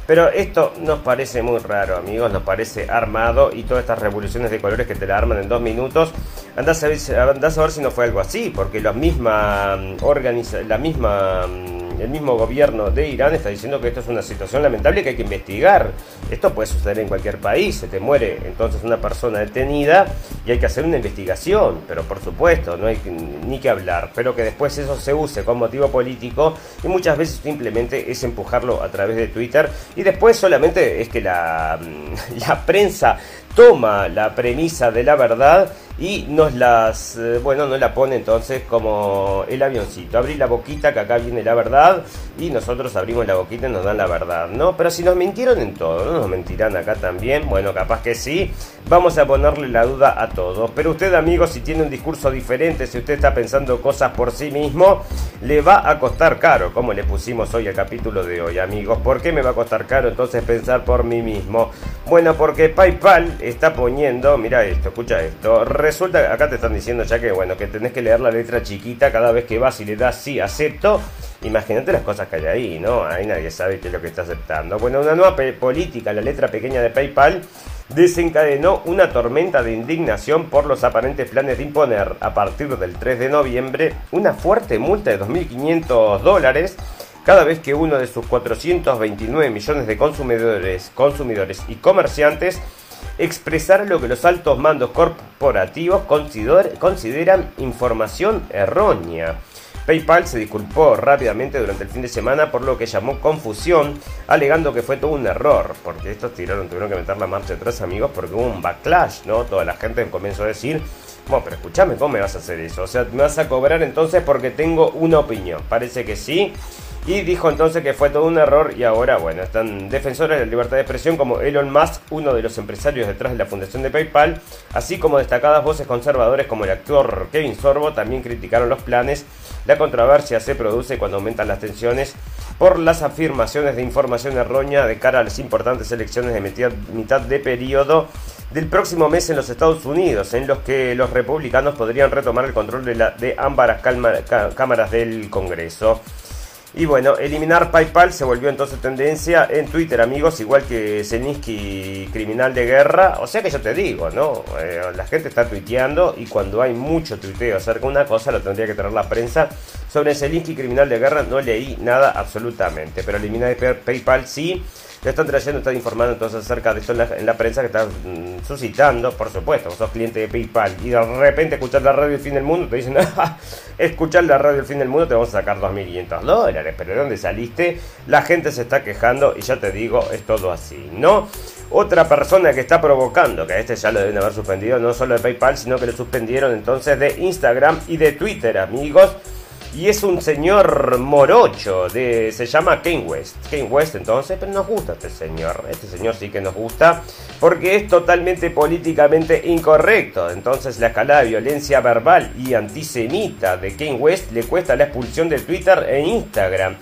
Pero esto nos parece muy raro, amigos, nos parece armado y todas estas revoluciones de colores que te la arman en dos minutos. Andás a ver, si no fue algo así, porque la misma mm, organiza, la misma mm, el mismo gobierno de Irán está diciendo que esto es una situación lamentable que hay que investigar. Esto puede suceder en cualquier país, se te muere entonces una persona detenida y hay que hacer una investigación, pero por supuesto, no hay ni que hablar, pero que después eso se use con motivo político y muchas veces simplemente es empujarlo a través de Twitter Y después solamente es que la, la prensa toma la premisa de la verdad y nos las, eh, bueno, nos la pone entonces como el avioncito. Abrí la boquita que acá viene la verdad y nosotros abrimos la boquita y nos dan la verdad, ¿no? Pero si nos mintieron en todo, ¿no nos mentirán acá también? Bueno, capaz que sí. Vamos a ponerle la duda a todos. Pero usted, amigos, si tiene un discurso diferente, si usted está pensando cosas por sí mismo, le va a costar caro, como le pusimos hoy al capítulo de hoy, amigos. ¿Por qué me va a costar caro entonces pensar por mí mismo? Bueno, porque PayPal está poniendo, mira esto, escucha esto resulta, acá te están diciendo ya que bueno, que tenés que leer la letra chiquita cada vez que vas y le das sí, acepto. Imagínate las cosas que hay ahí, ¿no? Ahí nadie sabe qué es lo que está aceptando. Bueno, una nueva política, la letra pequeña de PayPal, desencadenó una tormenta de indignación por los aparentes planes de imponer a partir del 3 de noviembre una fuerte multa de 2.500 dólares cada vez que uno de sus 429 millones de consumidores, consumidores y comerciantes expresar lo que los altos mandos corporativos consideran información errónea. PayPal se disculpó rápidamente durante el fin de semana por lo que llamó confusión, alegando que fue todo un error, porque estos tiraron, tuvieron que meter la marcha atrás, amigos, porque hubo un backlash, ¿no? Toda la gente comenzó a decir, bueno, pero escúchame, ¿cómo me vas a hacer eso? O sea, ¿me vas a cobrar entonces porque tengo una opinión? Parece que sí. Y dijo entonces que fue todo un error y ahora, bueno, están defensores de la libertad de expresión como Elon Musk, uno de los empresarios detrás de la fundación de PayPal, así como destacadas voces conservadores como el actor Kevin Sorbo, también criticaron los planes. La controversia se produce cuando aumentan las tensiones por las afirmaciones de información errónea de cara a las importantes elecciones de mitad, de periodo del próximo mes en los Estados Unidos, en los que los republicanos podrían retomar el control de, la, de ambas cámaras del Congreso. Y bueno, eliminar PayPal se volvió entonces tendencia en Twitter, amigos, igual que Zelensky, criminal de guerra. O sea que yo te digo, ¿no? Eh, la gente está tuiteando y cuando hay mucho tuiteo acerca de una cosa, lo tendría que tener la prensa. Sobre Zelensky, criminal de guerra, no leí nada absolutamente. Pero eliminar PayPal sí. Ya están trayendo, están informando entonces acerca de esto en la, prensa que está mm, suscitando, por supuesto, sos cliente de PayPal y de repente escuchar la radio El Fin del Mundo, te dicen, ah, escuchar la radio El Fin del Mundo te vamos a sacar 2.500 dólares, pero ¿de dónde saliste? La gente se está quejando y ya te digo, es todo así, ¿no? Otra persona que está provocando, que a este ya lo deben haber suspendido, no solo de PayPal, sino que lo suspendieron entonces de Instagram y de Twitter, amigos y es un señor morocho, de, se llama Kane West. Kane West entonces, pero nos gusta este señor. Este señor sí que nos gusta porque es totalmente políticamente incorrecto. Entonces la escalada de violencia verbal y antisemita de Kane West le cuesta la expulsión de Twitter e Instagram.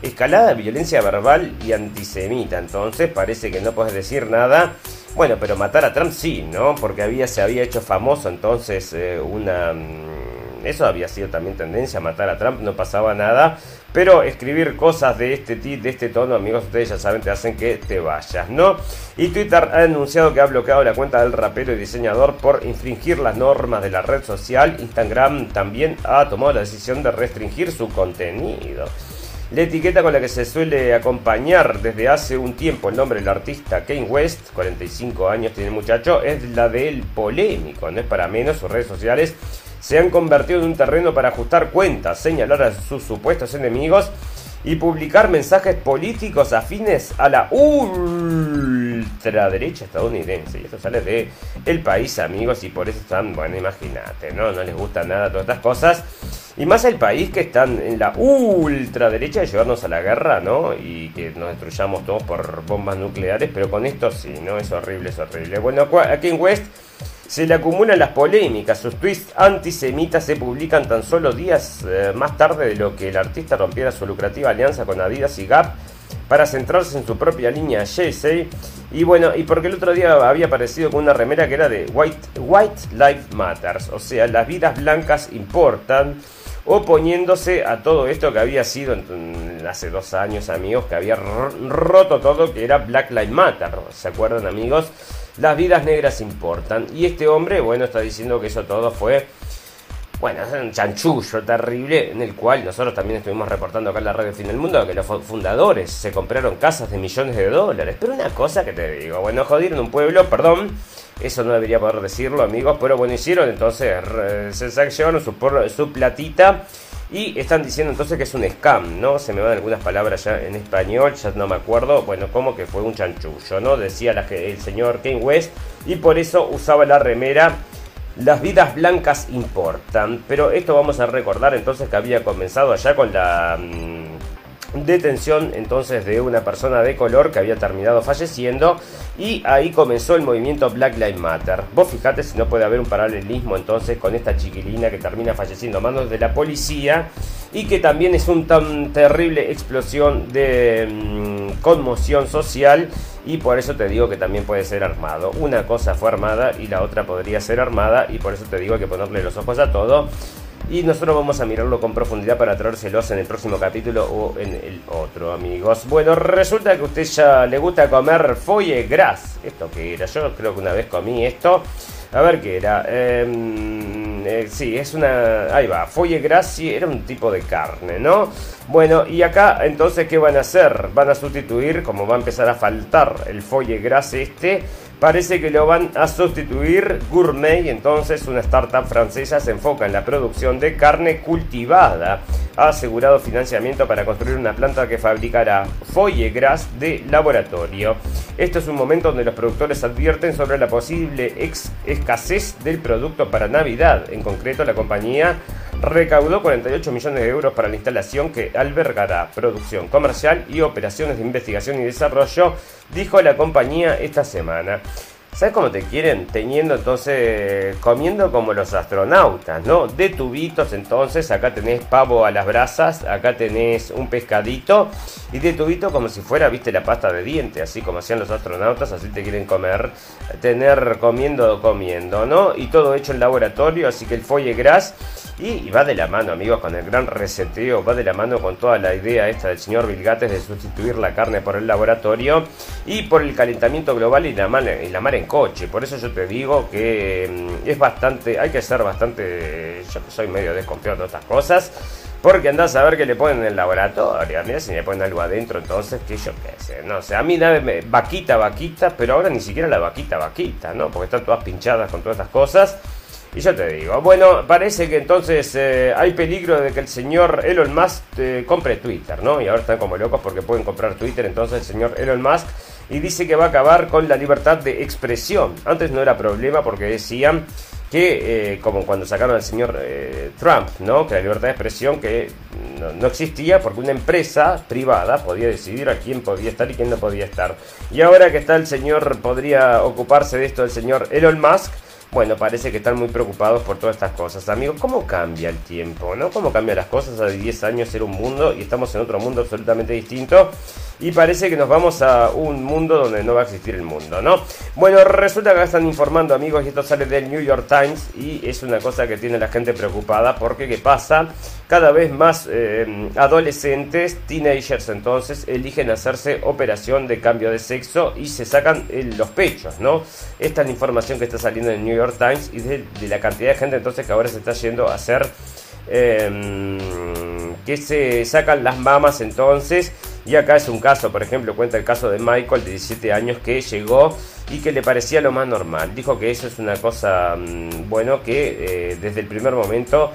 Escalada de violencia verbal y antisemita. Entonces parece que no puedes decir nada. Bueno, pero matar a Trump sí, ¿no? Porque había, se había hecho famoso entonces eh, una mm, eso había sido también tendencia, matar a Trump, no pasaba nada. Pero escribir cosas de este, de este tono, amigos, ustedes ya saben, te hacen que te vayas, ¿no? Y Twitter ha anunciado que ha bloqueado la cuenta del rapero y diseñador por infringir las normas de la red social. Instagram también ha tomado la decisión de restringir su contenido. La etiqueta con la que se suele acompañar desde hace un tiempo el nombre del artista Kane West, 45 años tiene muchacho, es la del polémico, no es para menos, sus redes sociales se han convertido en un terreno para ajustar cuentas, señalar a sus supuestos enemigos y publicar mensajes políticos afines a la ultraderecha estadounidense. Y esto sale de el país, amigos, y por eso están, bueno, imagínate, ¿no? No les gusta nada todas estas cosas. Y más el país que están en la ultraderecha de llevarnos a la guerra, ¿no? Y que nos destruyamos todos por bombas nucleares, pero con esto sí, ¿no? Es horrible, es horrible. Bueno, aquí en West se le acumulan las polémicas. Sus tweets antisemitas se publican tan solo días eh, más tarde de lo que el artista rompiera su lucrativa alianza con Adidas y Gap para centrarse en su propia línea Jay Y bueno, y porque el otro día había aparecido con una remera que era de White, White Life Matters, o sea, las vidas blancas importan, oponiéndose a todo esto que había sido hace dos años, amigos, que había roto todo, que era Black Lives Matter. ¿Se acuerdan, amigos? Las vidas negras importan. Y este hombre, bueno, está diciendo que eso todo fue, bueno, un chanchullo terrible en el cual nosotros también estuvimos reportando acá en la radio Fin del Mundo que los fundadores se compraron casas de millones de dólares. Pero una cosa que te digo, bueno, jodieron un pueblo, perdón. Eso no debería poder decirlo, amigos, pero bueno, hicieron entonces, se llevaron su, su platita Y están diciendo entonces que es un scam, ¿no? Se me van algunas palabras ya en español, ya no me acuerdo. Bueno, como que fue un chanchullo, ¿no? Decía el señor Kane West. Y por eso usaba la remera. Las vidas blancas importan. Pero esto vamos a recordar entonces que había comenzado allá con la... Mm, detención entonces de una persona de color que había terminado falleciendo y ahí comenzó el movimiento Black Lives Matter. Vos fijate si no puede haber un paralelismo entonces con esta chiquilina que termina falleciendo a manos de la policía y que también es una tan terrible explosión de mm, conmoción social y por eso te digo que también puede ser armado. Una cosa fue armada y la otra podría ser armada y por eso te digo que ponerle los ojos a todo y nosotros vamos a mirarlo con profundidad para traérselos en el próximo capítulo o en el otro, amigos. Bueno, resulta que a usted ya le gusta comer foie gras. ¿Esto qué era? Yo creo que una vez comí esto. A ver qué era. Em, eh, sí, es una. Ahí va. Foie gras, sí, era un tipo de carne, ¿no? Bueno, y acá entonces, ¿qué van a hacer? Van a sustituir, como va a empezar a faltar el foie gras este Parece que lo van a sustituir Gourmet, entonces una startup francesa se enfoca en la producción de carne cultivada. Ha asegurado financiamiento para construir una planta que fabricará foie gras de laboratorio. Esto es un momento donde los productores advierten sobre la posible escasez del producto para Navidad. En concreto, la compañía recaudó 48 millones de euros para la instalación que albergará producción comercial y operaciones de investigación y desarrollo, dijo la compañía esta semana. ¿Sabes cómo te quieren? Teniendo entonces, comiendo como los astronautas, ¿no? De tubitos entonces, acá tenés pavo a las brasas, acá tenés un pescadito y de tubito como si fuera, viste, la pasta de dientes, así como hacían los astronautas, así te quieren comer, tener comiendo, comiendo, ¿no? Y todo hecho en laboratorio, así que el foie gras y, va de la mano, amigos, con el gran reseteo, va de la mano con toda la idea esta del señor Bill Gates de sustituir la carne por el laboratorio y por el calentamiento global y la, y la mar en coche. Por eso yo te digo que mm, es bastante, hay que ser bastante, yo soy medio desconfiado de estas cosas. Porque andás a ver que le ponen en el laboratorio. Mira si le ponen algo adentro, entonces, que yo qué sé. No sé, a mí dame vaquita, vaquita, pero ahora ni siquiera la vaquita, vaquita, ¿no? Porque están todas pinchadas con todas estas cosas. Y yo te digo, bueno, parece que entonces eh, hay peligro de que el señor Elon Musk eh, compre Twitter, ¿no? Y ahora están como locos porque pueden comprar Twitter, entonces el señor Elon Musk y dice que va a acabar con la libertad de expresión. Antes no era problema porque decían que, eh, como cuando sacaron al señor Trump, ¿no? Que la libertad de expresión que no, no, existía porque una empresa privada podía decidir a quién podía estar y quién no podía estar. Y ahora que está el señor, podría ocuparse de esto el señor Elon Musk bueno, parece que están muy preocupados por todas estas cosas. Amigos, ¿cómo cambia el tiempo? ¿No? ¿Cómo cambian las cosas? Hace 10 años era un mundo y estamos en otro mundo absolutamente distinto. Y parece que nos vamos a un mundo donde no va a existir el mundo, ¿no? Bueno, resulta que están informando, amigos, y esto sale del New York Times. Y es una cosa que tiene la gente preocupada porque, ¿qué pasa? Cada vez más eh, adolescentes, teenagers entonces, eligen hacerse operación de cambio de sexo y se sacan eh, los pechos, ¿no? Esta es la información que está saliendo en el New York Times y de, la cantidad de gente entonces que ahora se está yendo a hacer em, que se sacan las mamas entonces y acá es un caso, por ejemplo, cuenta el caso de Michael de 17 años que llegó y que le parecía lo más normal. Dijo que eso es una cosa, mm, bueno, que eh, desde el primer momento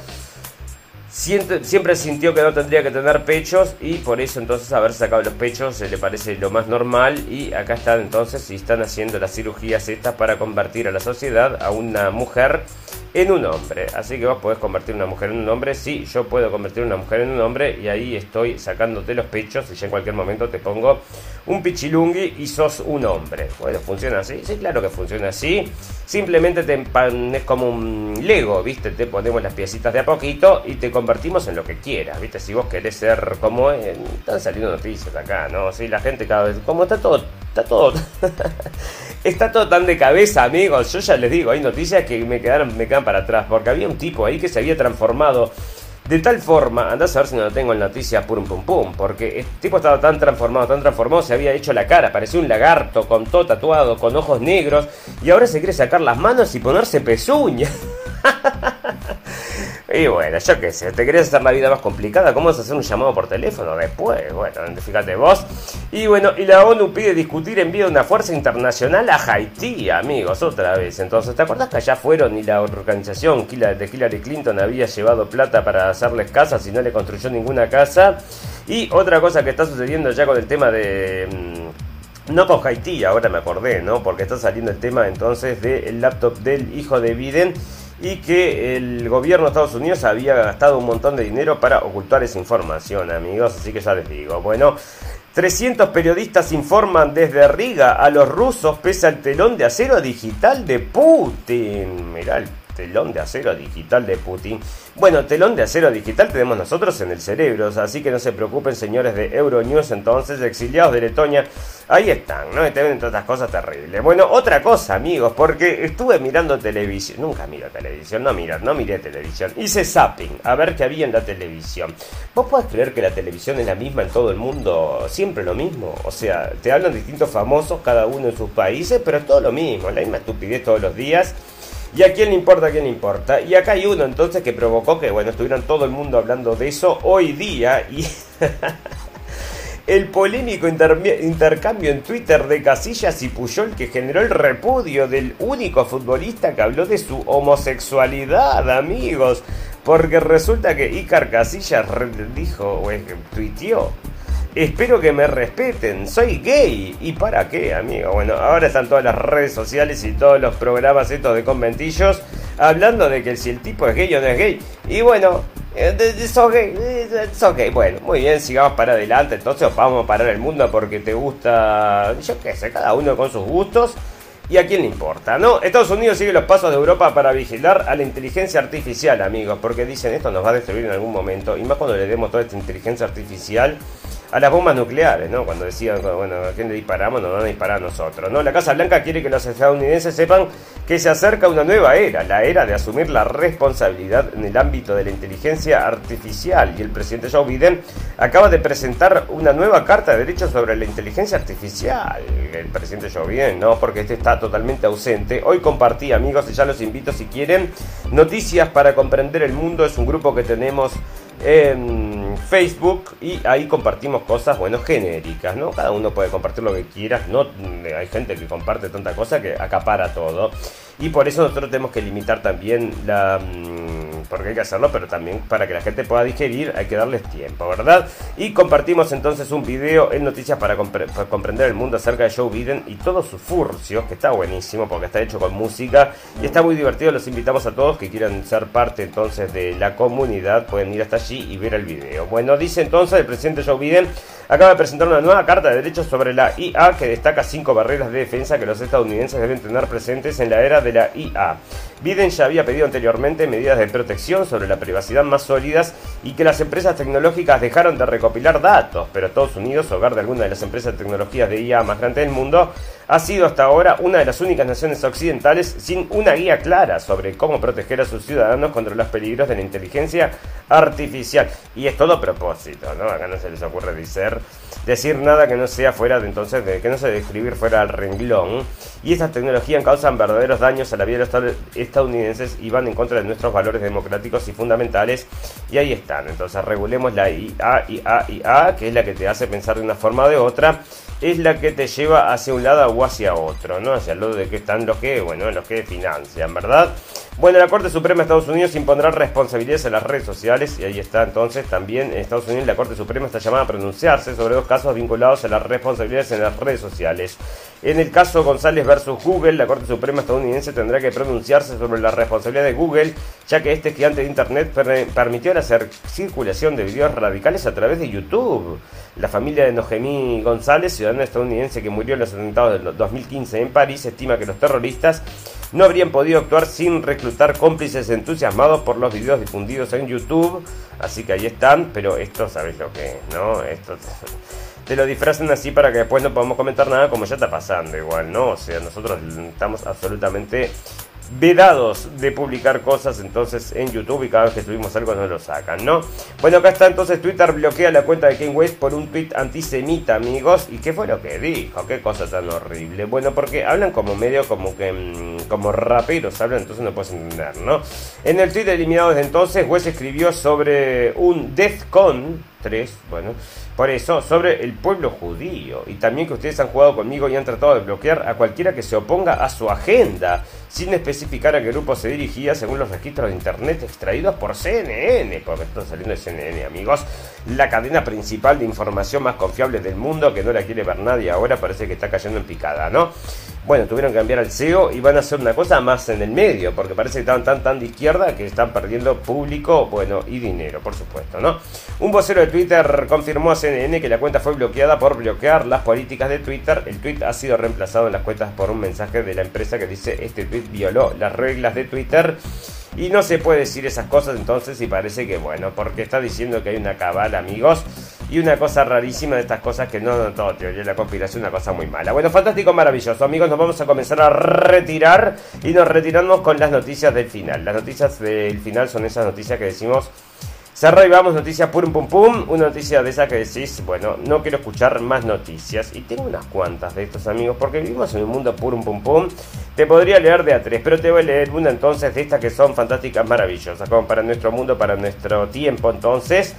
Siempre, sintió que no tendría que tener pechos y por eso entonces haber sacado los pechos se le parece lo más normal y acá están entonces y están haciendo las cirugías estas para convertir a la sociedad a una mujer en un hombre. Así que vos podés convertir una mujer en un hombre. Sí, yo puedo convertir una mujer en un hombre y ahí estoy sacándote los pechos y ya en cualquier momento te pongo un pichilungui y sos un hombre. Bueno, ¿funciona así? Sí, claro que funciona así. Simplemente te es como un Lego, ¿viste? Te ponemos las piecitas de a poquito y te convertimos en lo que quieras, ¿viste? Si vos querés ser como... están saliendo noticias acá, ¿no? Sí, la gente cada vez... Como está todo... Está todo... Está todo tan de cabeza, amigos. Yo ya les digo, hay noticias que me quedaron, me quedan para atrás. Porque había un tipo ahí que se había transformado de tal forma, andás a ver si no lo tengo en noticias pum pum pum, porque el tipo estaba tan transformado, tan transformado, se había hecho la cara, parecía un lagarto con todo tatuado, con ojos negros, y ahora se quiere sacar las manos y ponerse pezuñas. Y bueno, yo qué sé, te querés hacer la vida más complicada, ¿cómo vas a hacer un llamado por teléfono después? Bueno, fíjate vos. Y bueno, y la ONU pide discutir envío de una fuerza internacional a Haití, amigos, otra vez. Entonces, ¿te acuerdas que allá fueron y la organización de Hillary Clinton había llevado plata para hacerles casas y no le construyó ninguna casa? Y otra cosa que está sucediendo ya con el tema de... Mm, no con Haití, ahora me acordé, ¿no? Porque está saliendo el tema entonces del laptop del hijo de Biden y que el gobierno de Estados Unidos había gastado un montón de dinero para ocultar esa información, amigos. Así que ya les digo, bueno, 300 periodistas informan desde Riga a los rusos pese al telón de acero digital de Putin. Mirá el telón de acero digital de Putin. Bueno, telón de acero digital tenemos nosotros en el cerebro, así que no se preocupen señores de Euronews entonces, exiliados de Letonia, ahí están, ¿no? Ven todas estas cosas terribles. Bueno, otra cosa amigos, porque estuve mirando televisión, nunca miro televisión, no miro, no miré televisión, hice zapping, a ver qué había en la televisión. ¿Vos podés creer que la televisión es la misma en todo el mundo, siempre lo mismo? O sea, te hablan distintos famosos, cada uno en sus países, pero es todo lo mismo, la misma estupidez todos los días. ¿Y a quién le importa? ¿A quién le importa? Y acá hay uno entonces que provocó que, bueno, estuvieran todo el mundo hablando de eso hoy día y... el polémico intercambio en Twitter de Casillas y Puyol que generó el repudio del único futbolista que habló de su homosexualidad, amigos. Porque resulta que Icar Casillas dijo, o tuiteó, Espero que me respeten, soy gay. ¿Y para qué, amigo? Bueno, ahora están todas las redes sociales y todos los programas estos de conventillos hablando de que si el tipo es gay o no es gay. Y bueno, sos gay, sos gay. Bueno, muy bien, sigamos para adelante. Entonces vamos a parar el mundo porque te gusta, yo qué sé, cada uno con sus gustos. ¿Y a quién le importa? No, Estados Unidos sigue los pasos de Europa para vigilar a la inteligencia artificial, amigos, porque dicen esto nos va a destruir en algún momento, y más cuando le demos toda esta inteligencia artificial a las bombas nucleares, ¿no? Cuando decían, bueno, ¿a quién le disparamos? Nos van a disparar a nosotros, ¿no? La Casa Blanca quiere que los estadounidenses sepan que se acerca una nueva era, la era de asumir la responsabilidad en el ámbito de la inteligencia artificial. Y el presidente Joe Biden acaba de presentar una nueva carta de derechos sobre la inteligencia artificial. El presidente Joe Biden, ¿no? Porque este está totalmente ausente. Hoy compartí, amigos, y ya los invito si quieren, Noticias para comprender el mundo. Es un grupo que tenemos en Facebook y ahí compartimos cosas, bueno, genéricas, ¿no? Cada uno puede compartir lo que quiera, no hay gente que comparte tanta cosa que acapara todo. Y por eso nosotros tenemos que limitar también la... Mm, porque hay que hacerlo, pero también para que la gente pueda digerir hay que darles tiempo, ¿verdad? Y compartimos entonces un video en Noticias para, comprender el mundo acerca de Joe Biden y todos sus furcios, que está buenísimo porque está hecho con música y está muy divertido. Los invitamos a todos que quieran ser parte entonces de la comunidad, pueden ir hasta allí y ver el video. Bueno, dice entonces el presidente Joe Biden acaba de presentar una nueva carta de derechos sobre la IA que destaca cinco barreras de defensa que los estadounidenses deben tener presentes en la era de la IA. Biden ya había pedido anteriormente medidas de protección sobre la privacidad más sólidas y que las empresas tecnológicas dejaron de recopilar datos, pero Estados Unidos, hogar de alguna de las empresas de tecnologías de IA más grandes del mundo, ha sido hasta ahora una de las únicas naciones occidentales sin una guía clara sobre cómo proteger a sus ciudadanos contra los peligros de la inteligencia artificial. Y es todo propósito, ¿no? Acá no se les ocurre decir, decir nada que no sea fuera de entonces, de, que no se debe escribir fuera del renglón. Y estas tecnologías causan verdaderos daños a la vida de los estadounidenses y van en contra de nuestros valores democráticos y fundamentales. Y ahí están. Entonces regulemos la IA, IA, IA, que es la que te hace pensar de una forma o de otra es la que te lleva hacia un lado o hacia otro, ¿no? Hacia el lado de que están los que, bueno, los que financian, ¿verdad? Bueno, la Corte Suprema de Estados Unidos impondrá responsabilidades en las redes sociales y ahí está entonces también en Estados Unidos la Corte Suprema está llamada a pronunciarse sobre dos casos vinculados a las responsabilidades en las redes sociales. En el caso González versus Google, la Corte Suprema estadounidense tendrá que pronunciarse sobre la responsabilidad de Google, ya que este gigante de Internet permitió la circulación de videos radicales a través de YouTube. La familia de Nogemí González, ciudadana estadounidense que murió en los atentados del 2015 en París, estima que los terroristas no habrían podido actuar sin reclutar cómplices entusiasmados por los videos difundidos en YouTube. Así que ahí están, pero esto sabes lo que es, ¿no? Esto te lo disfrazan así para que después no podamos comentar nada como ya está pasando igual, ¿no? O sea, nosotros estamos absolutamente vedados de publicar cosas entonces en YouTube y cada vez que subimos algo nos lo sacan, ¿no? Bueno, acá está entonces Twitter bloquea la cuenta de Kanye West por un tweet antisemita, amigos. ¿Y qué fue lo que dijo? Qué cosa tan horrible. Bueno, porque hablan como medio como que mm, como raperos hablan, entonces no puedes entender, ¿no? En el tweet eliminado desde entonces, West escribió sobre un Death Con tres, bueno, por eso, sobre el pueblo judío. Y también que ustedes han jugado conmigo y han tratado de bloquear a cualquiera que se oponga a su agenda, sin especificar a qué grupo se dirigía según los registros de internet extraídos por CNN, porque están saliendo de CNN, amigos. La cadena principal de información más confiable del mundo, que no la quiere ver nadie ahora, parece que está cayendo en picada, ¿no? Bueno, tuvieron que cambiar al CEO y van a hacer una cosa más en el medio, porque parece que estaban tan tan de izquierda que están perdiendo público, bueno, y dinero, por supuesto, ¿no? Un vocero de Twitter confirmó a CNN que la cuenta fue bloqueada por bloquear las políticas de Twitter. El tweet ha sido reemplazado en las cuentas por un mensaje de la empresa que dice este tweet violó las reglas de Twitter. Y no se puede decir esas cosas entonces y parece que bueno, porque está diciendo que hay una cabal, amigos. Y una cosa rarísima de estas cosas que no, no todo teoría de la conspiración, una cosa muy mala. Bueno, fantástico, maravilloso. Amigos, nos vamos a comenzar a retirar y nos retiramos con las noticias del final. Las noticias del final son esas noticias que decimos Cerra y vamos, noticias pum pum pum. Una noticia de esa que decís, bueno, no quiero escuchar más noticias. Y tengo unas cuantas de estos amigos, porque vivimos en un mundo pum pum pum. Te podría leer de a tres, pero te voy a leer una entonces de estas que son fantásticas, maravillosas, como para nuestro mundo, para nuestro tiempo entonces.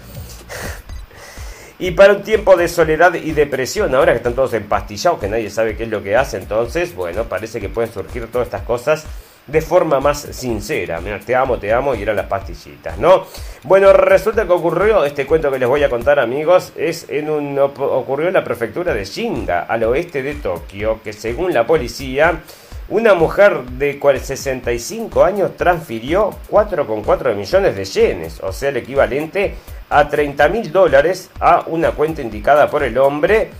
Y para un tiempo de soledad y depresión, ahora que están todos empastillados, que nadie sabe qué es lo que hace, entonces, bueno, parece que pueden surgir todas estas cosas de forma más sincera. Mira, te amo, te amo y eran las pastillitas, ¿no? Bueno, resulta que ocurrió, este cuento que les voy a contar amigos, es en un, ocurrió en la prefectura de Shinga, al oeste de Tokio, que según la policía, una mujer de 65 años transfirió 4,4 millones de yenes, o sea, el equivalente a 30 mil dólares a una cuenta indicada por el hombre.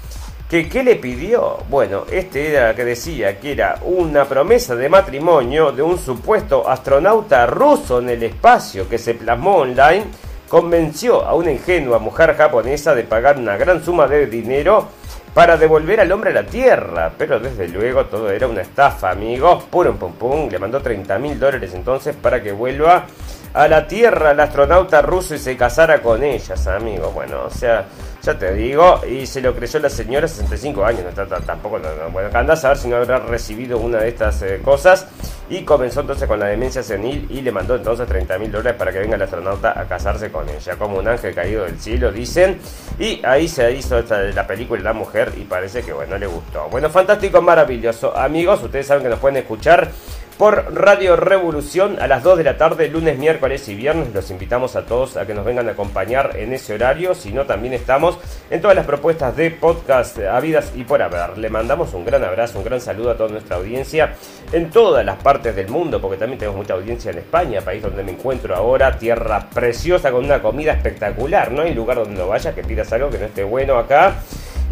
Que, ¿Qué le pidió? Bueno, este era que decía que era una promesa de matrimonio de un supuesto astronauta ruso en el espacio que se plasmó online. Convenció a una ingenua mujer japonesa de pagar una gran suma de dinero para devolver al hombre a la Tierra. Pero desde luego todo era una estafa, amigos. Pum, pum, pum. Le mandó 30 mil dólares entonces para que vuelva a la Tierra el astronauta ruso y se casara con ellas, amigos. Bueno, o sea, ya te digo, y se lo creyó la señora, 65 años, no está tampoco, no, bueno, andás a ver si no habrá recibido una de estas eh, cosas. Y comenzó entonces con la demencia senil y le mandó entonces 30 mil dólares para que venga el astronauta a casarse con ella, como un ángel caído del cielo, dicen. Y ahí se hizo esta, la película La Mujer y parece que, bueno, le gustó. Bueno, fantástico, maravilloso. Amigos, ustedes saben que nos pueden escuchar por Radio Revolución a las 2 de la tarde, lunes, miércoles y viernes. Los invitamos a todos a que nos vengan a acompañar en ese horario. Si no, también estamos en todas las propuestas de podcast habidas y por haber. Le mandamos un gran abrazo, un gran saludo a toda nuestra audiencia en todas las partes del mundo, porque también tenemos mucha audiencia en España, país donde me encuentro ahora, tierra preciosa con una comida espectacular. No hay lugar donde no vaya que pidas algo que no esté bueno acá.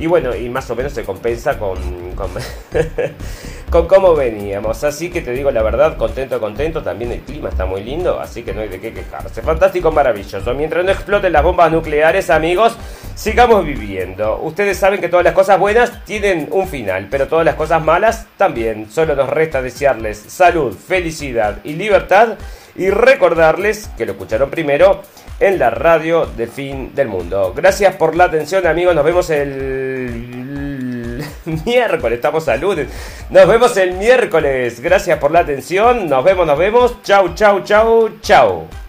Y bueno, y más o menos se compensa con, con, cómo veníamos. Así que te digo la verdad, contento, contento. También el clima está muy lindo, así que no hay de qué quejarse. Fantástico, maravilloso. Mientras no exploten las bombas nucleares, amigos, sigamos viviendo. Ustedes saben que todas las cosas buenas tienen un final, pero todas las cosas malas también. Solo nos resta desearles salud, felicidad y libertad. Y recordarles que lo escucharon primero en la radio del fin del mundo. Gracias por la atención amigos, nos vemos el miércoles, estamos a lunes. Nos vemos el miércoles, gracias por la atención, nos vemos, nos vemos. Chau, chau, chau, chau.